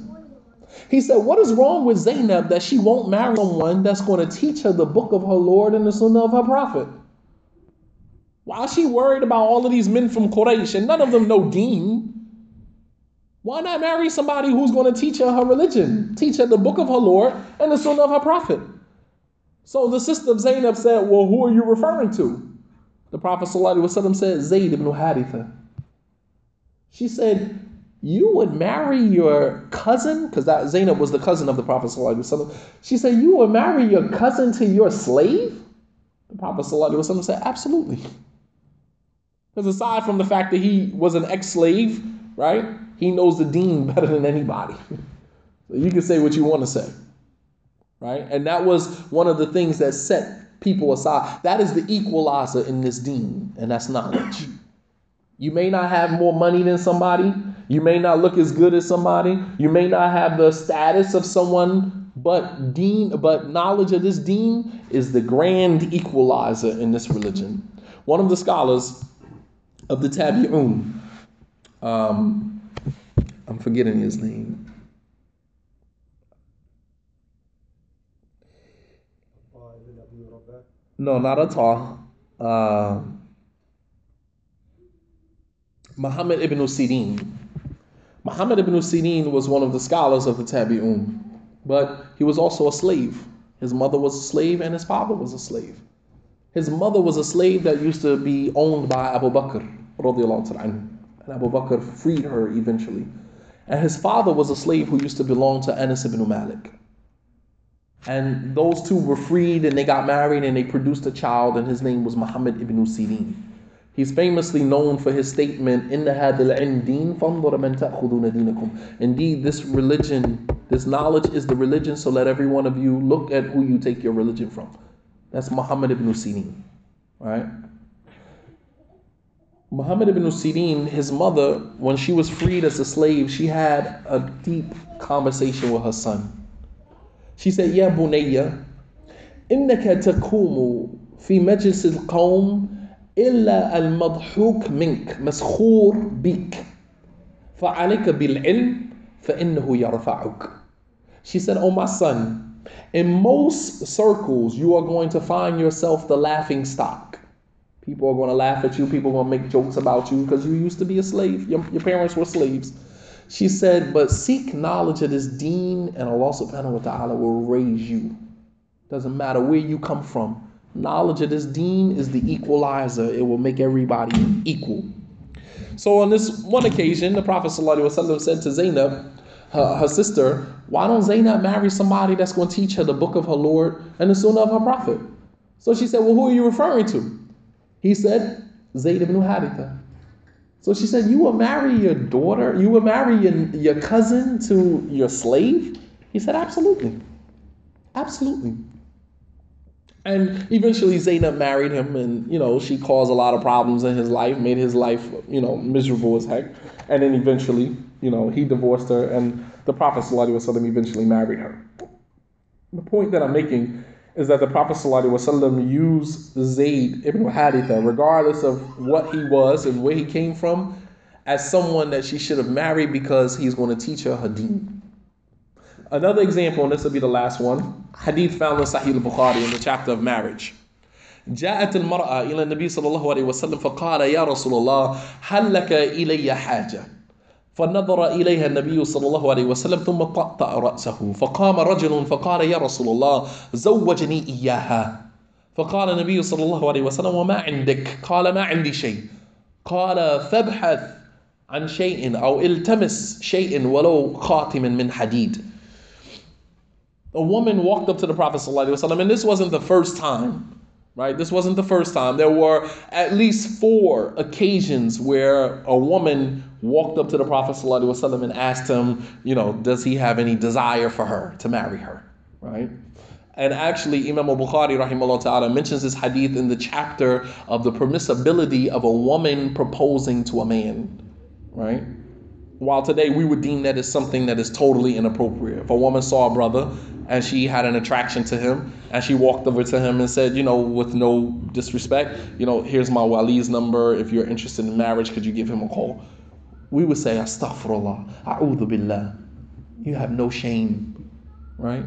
he said what is wrong with Zainab that she won't marry someone that's going to teach her the book of her Lord and the sunnah of her prophet why is she worried about all of these men from Quraysh and none of them know deen why not marry somebody who's going to teach her her religion teach her the book of her Lord and the sunnah of her prophet so the sister of Zainab said well who are you referring to the Prophet ﷺ said, Zayd ibn Haritha. She said, You would marry your cousin? Because that Zainab was the cousin of the Prophet. ﷺ. She said, You would marry your cousin to your slave? The Prophet ﷺ said, Absolutely. Because aside from the fact that he was an ex slave, right? He knows the deen better than anybody. [laughs] So you can say what you want to say, right? And that was one of the things that set people aside. That is the equalizer in this deen, and that's knowledge. You may not have more money than somebody. You may not look as good as somebody. You may not have the status of someone, but deen, but knowledge of this deen is the grand equalizer in this religion. One of the scholars of the Tabi'un, um, I'm forgetting his name. No, not at all. Uh, Muhammad ibn Sirin. Muhammad ibn Sirin was one of the scholars of the Tabi'un, but he was also a slave. His mother was a slave and his father was a slave. His mother was a slave that used to be owned by Abu Bakr, and Abu Bakr freed her eventually. And his father was a slave who used to belong to Anas ibn Malik. And those two were freed and they got married and they produced a child, and his name was Muhammad ibn Sirin. He's famously known for his statement, "Inna hadil Indeed, this religion, this knowledge is the religion, so let every one of you look at who you take your religion from. That's Muhammad ibn Sirin. Right? Muhammad ibn Sirin, his mother, when she was freed as a slave, she had a deep conversation with her son. She said, Ya bunayya, innaka takumu fi majlis al-qawm إلا المضحوك منك مسخور بك فعليك بالعلم فإنه يرفعك She said, Oh my son, in most circles you are going to find yourself the laughing stock. People are going to laugh at you, people are going to make jokes about you because you used to be a slave. Your, your parents were slaves. She said, But seek knowledge of this deen, and Allah subhanahu wa ta'ala will raise you. Doesn't matter where you come from. Knowledge of this deen is the equalizer. It will make everybody equal. So on this one occasion, the Prophet ﷺ said to Zainab, her, her, sister, why don't Zainab marry somebody that's going to teach her the book of her Lord and the sunnah of her Prophet? So she said, well, who are you referring to? He said, Zayd ibn. So she said, you will marry your daughter, you will marry your, your cousin to your slave? He said, absolutely. Absolutely. And eventually Zainab married him, and you know she caused a lot of problems in his life, made his life you know miserable as heck. And then eventually, you know, he divorced her, and the Prophet ﷺ eventually married her. The point that I'm making is that the Prophet ﷺ used Zayd ibn Haritha, regardless of what he was and where he came from, as someone that she should have married because he's going to teach her hadith. Another example, and this will be the last one, hadith found in Sahih al-Bukhari in the chapter of marriage. جاءت المرأة إلى النبي صلى الله عليه وسلم فقال يا رسول الله هل لك إلي حاجة فنظر إليها النبي صلى الله عليه وسلم ثم طأطأ رأسه. فقام رجل فقال يا رسول الله زوجني إياها. فقال النبي صلى الله عليه وسلم وما عندك؟ قال ما عندي شيء. قال فابحث عن شيء أو التمس شيء ولو خاتم من حديد. A woman walked up to the Prophet ﷺ, and this wasn't the first time, right? This wasn't the first time. There were at least four occasions where a woman walked up to the Prophet ﷺ and asked him, you know, does he have any desire for her to marry her, right? And actually, Imam al-Bukhari rahimahullah ta'ala mentions this hadith in the chapter of the permissibility of a woman proposing to a man, right? While today we would deem that as something that is totally inappropriate. If a woman saw a brother and she had an attraction to him and she walked over to him and said, you know, with no disrespect, you know, here's my wali's number. If you're interested in marriage, could you give him a call? We would say, Astaghfirullah, A'udhu Billah. You have no shame, right?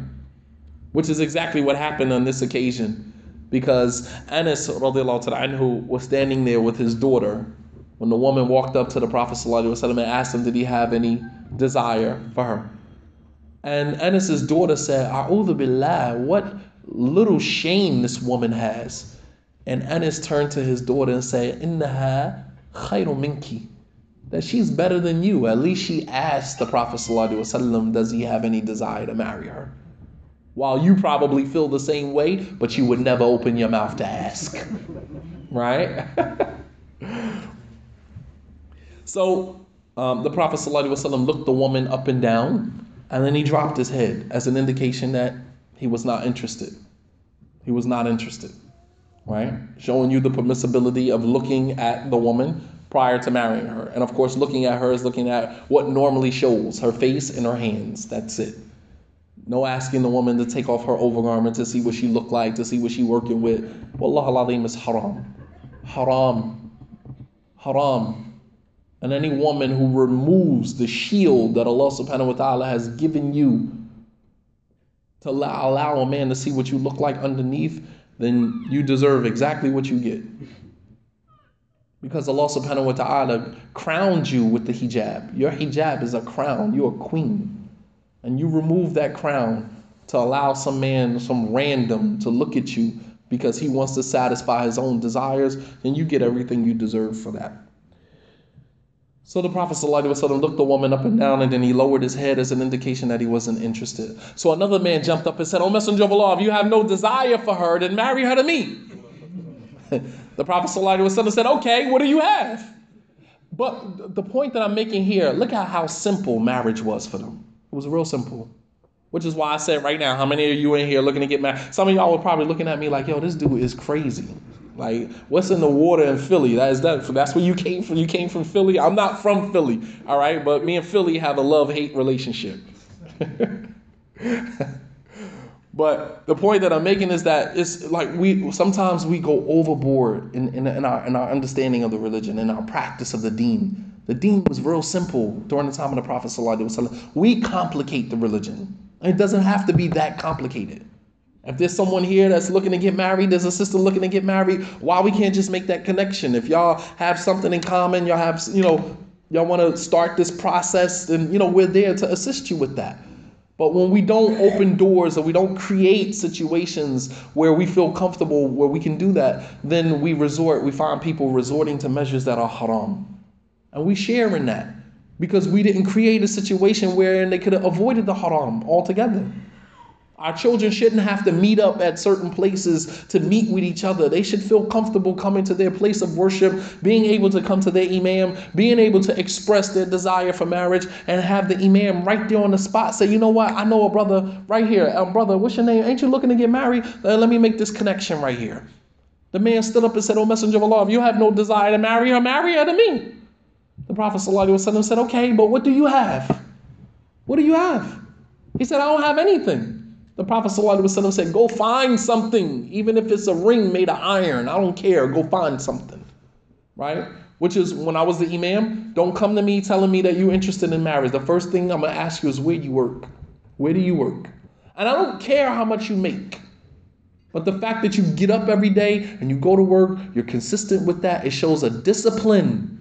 Which is exactly what happened on this occasion. Because Anas anhu, was standing there with his daughter when the woman walked up to the Prophet ﷺ and asked him, Did he have any desire for her? And Anas's daughter said, A'udhu billah, what little shame this woman has. And Anas turned to his daughter and said, Innaha khayru minki. That she's better than you. At least she asked the Prophet ﷺ, does he have any desire to marry her? While you probably feel the same way, but you would never open your mouth to ask. [laughs] right? [laughs] so um, the Prophet ﷺ looked the woman up and down, and then he dropped his head as an indication that he was not interested. He was not interested, right? Showing you the permissibility of looking at the woman prior to marrying her. And of course, looking at her is looking at what normally shows her face and her hands. That's it. No asking the woman to take off her overgarment to see what she looked like, to see what she working with. Wallah al is haram. Haram. Haram. And any woman who removes the shield that Allah subhanahu wa ta'ala has given you to allow a man to see what you look like underneath, then you deserve exactly what you get. Because Allah subhanahu wa ta'ala crowned you with the hijab. Your hijab is a crown, you're a queen. And you remove that crown to allow some man, some random, to look at you because he wants to satisfy his own desires, and you get everything you deserve for that. So the Prophet ﷺ looked the woman up and down and then he lowered his head as an indication that he wasn't interested. So another man jumped up and said, O Messenger of Allah, if you have no desire for her, then marry her to me. [laughs] the Prophet ﷺ said, Okay, what do you have? But the point that I'm making here, look at how simple marriage was for them. It was real simple. Which is why I said right now, how many of you in here looking to get married? Some of y'all were probably looking at me like, yo, this dude is crazy. Like, what's in the water in Philly? That is that. That's where you came from. You came from Philly. I'm not from Philly, all right. But me and Philly have a love hate relationship. [laughs] but the point that I'm making is that it's like we sometimes we go overboard in, in, in our in our understanding of the religion, in our practice of the Deen. The Deen was real simple during the time of the Prophet We complicate the religion. It doesn't have to be that complicated. If there's someone here that's looking to get married, there's a sister looking to get married, why we can't just make that connection? If y'all have something in common, y'all have, you know, y'all want to start this process, then, you know, we're there to assist you with that. But when we don't open doors or we don't create situations where we feel comfortable, where we can do that, then we resort, we find people resorting to measures that are haram. And we share in that because we didn't create a situation wherein they could have avoided the haram altogether. Our children shouldn't have to meet up at certain places to meet with each other. They should feel comfortable coming to their place of worship, being able to come to their imam, being able to express their desire for marriage, and have the imam right there on the spot say, you know what, I know a brother right here. Um, brother, what's your name? Ain't you looking to get married? Uh, let me make this connection right here. The man stood up and said, Oh, Messenger of Allah, if you have no desire to marry her, marry her to me. The Prophet said, Okay, but what do you have? What do you have? He said, I don't have anything. The Prophet ﷺ said, Go find something, even if it's a ring made of iron. I don't care. Go find something. Right? Which is when I was the Imam, don't come to me telling me that you're interested in marriage. The first thing I'm going to ask you is where you work. Where do you work? And I don't care how much you make. But the fact that you get up every day and you go to work, you're consistent with that, it shows a discipline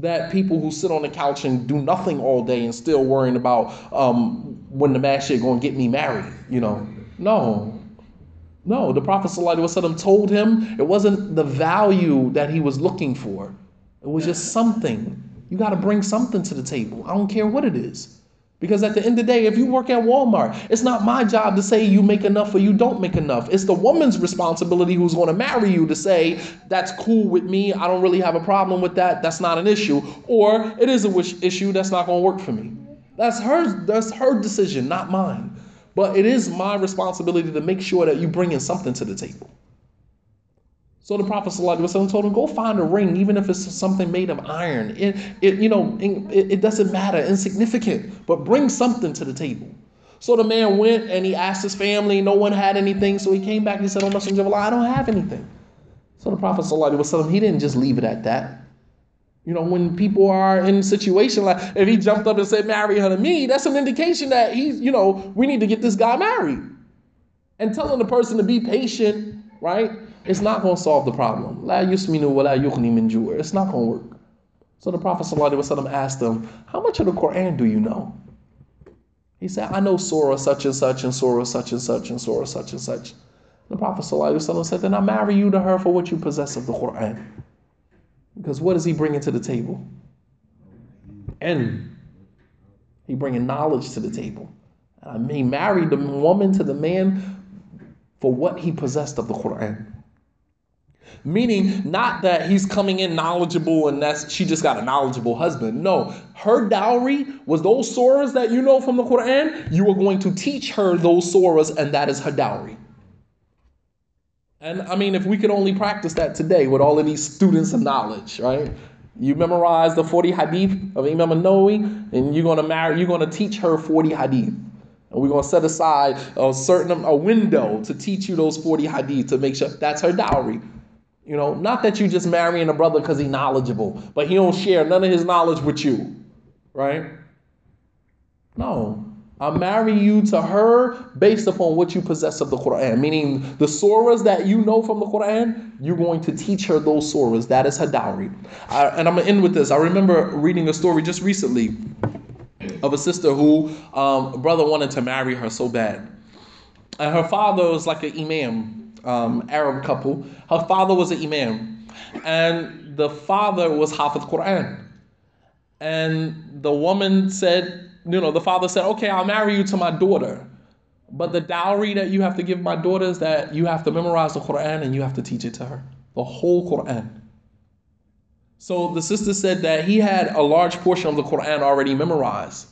that people who sit on the couch and do nothing all day and still worrying about um, when the master going to get me married, you know. No. No, the Prophet ﷺ told him it wasn't the value that he was looking for. It was just something. You got to bring something to the table. I don't care what it is. Because at the end of the day, if you work at Walmart, it's not my job to say you make enough or you don't make enough. It's the woman's responsibility who's going to marry you to say, that's cool with me. I don't really have a problem with that. That's not an issue. Or it is a wish issue. That's not going to work for me. That's her, that's her decision, not mine. But it is my responsibility to make sure that you bring in something to the table. So the Prophet ﷺ told him, go find a ring, even if it's something made of iron. It, it you know, it, it doesn't matter, insignificant, but bring something to the table. So the man went and he asked his family, no one had anything. So he came back and he said, Oh, Messenger of Allah, I don't have anything. So the Prophet ﷺ, he didn't just leave it at that. You know, when people are in a situation like if he jumped up and said, marry her to me, that's an indication that he's, you know, we need to get this guy married. And telling the person to be patient, right? It's not going to solve the problem. La yusminu la It's not going to work. So the Prophet asked him, How much of the Quran do you know? He said, I know Surah such and such and Surah such and such and Surah such and such. The Prophet said, Then I marry you to her for what you possess of the Quran. Because what is he bringing to the table? And he bringing knowledge to the table. I mean, married the woman to the man for what he possessed of the Quran. Meaning, not that he's coming in knowledgeable and that's she just got a knowledgeable husband. No, her dowry was those surahs that you know from the Quran. You are going to teach her those surahs, and that is her dowry. And I mean, if we could only practice that today with all of these students of knowledge, right? You memorize the 40 hadith of Imam Nawawi, and you're gonna marry, you're gonna teach her 40 hadith. And we're gonna set aside a certain a window to teach you those 40 hadith to make sure that's her dowry. You know, not that you just marrying a brother because he's knowledgeable, but he don't share none of his knowledge with you, right? No. I marry you to her based upon what you possess of the Quran, meaning the surahs that you know from the Quran, you're going to teach her those surahs. That is her dowry. I, and I'm gonna end with this. I remember reading a story just recently of a sister who um, a brother wanted to marry her so bad, and her father was like an imam, um, Arab couple. Her father was an imam, and the father was Hafiz Quran, and the woman said you know, the father said, okay, I'll marry you to my daughter. But the dowry that you have to give my daughter is that you have to memorize the Quran and you have to teach it to her. The whole Quran. So the sister said that he had a large portion of the Quran already memorized.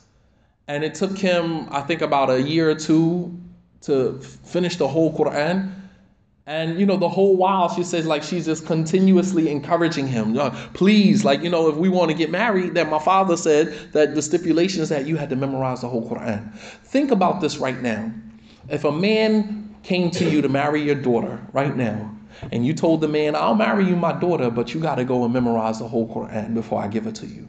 And it took him, I think, about a year or two to finish the whole Quran. And you know, the whole while she says like she's just continuously encouraging him. Uh, please, like you know, if we want to get married, that my father said that the stipulation is that you had to memorize the whole Quran. Think about this right now. If a man came to you to marry your daughter right now, and you told the man, I'll marry you my daughter, but you got to go and memorize the whole Quran before I give it to you.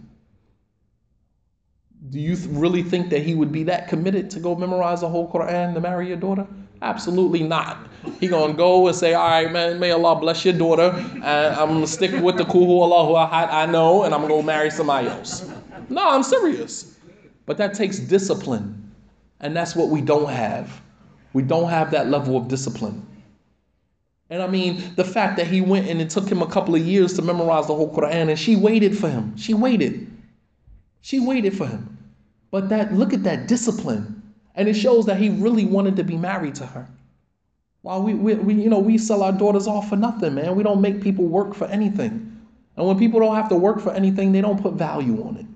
Do you really think that he would be that committed to go memorize the whole Quran to marry your daughter? Absolutely not. He gonna go and say, all right, man, may Allah bless your daughter. And I'm gonna stick with the qul huwa Allahu I know, and I'm gonna go marry somebody else. No, I'm serious. But that takes discipline. And that's what we don't have. We don't have that level of discipline. And I mean, the fact that he went and it took him a couple of years to memorize the whole Quran, and she waited for him. She waited. She waited for him. But that look at that discipline. And it shows that he really wanted to be married to her. While we, we, we, you know, we sell our daughters off for nothing, man. We don't make people work for anything. And when people don't have to work for anything, they don't put value on it.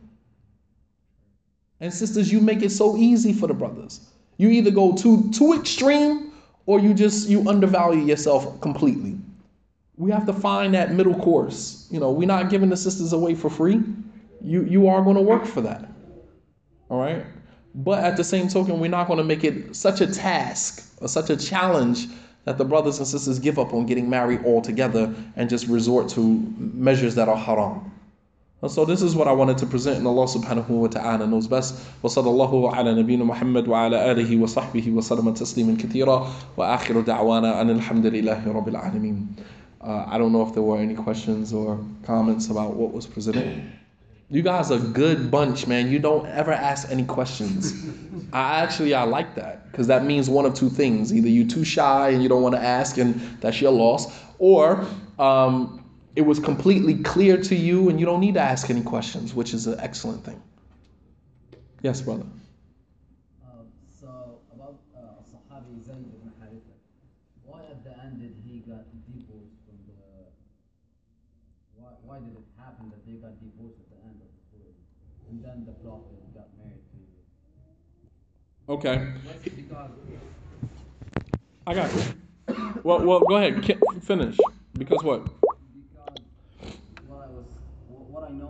And sisters, you make it so easy for the brothers. You either go too too extreme or you just you undervalue yourself completely. We have to find that middle course. You know, we're not giving the sisters away for free. You you are going to work for that. All right? But at the same token, we're not going to make it such a task or such a challenge that the brothers and sisters give up on getting married altogether and just resort to measures that are haram. And so this is what I wanted to present and Allah subhanahu wa ta'ala knows best. وصلى الله على نبينا محمد وعلى آله وصحبه وسلم تسليما كثيرا وآخر دعوانا أن الحمد لله رب العالمين. Uh, I don't know if there were any questions or comments about what was presented. You guys are a good bunch, man. You don't ever ask any questions. [laughs] I actually I like that because that means one of two things: either you're too shy and you don't want to ask, and that's your loss, or um, it was completely clear to you and you don't need to ask any questions, which is an excellent thing. Yes, brother. Uh, so about uh, Sahabi Zayd ibn Haritha, why at the end did he got divorced from the? Why, why did it happen that they got divorced at the end of the story, and then the Prophet got married to? Okay. That's because I got you. Well, well, go ahead. Finish. Because what?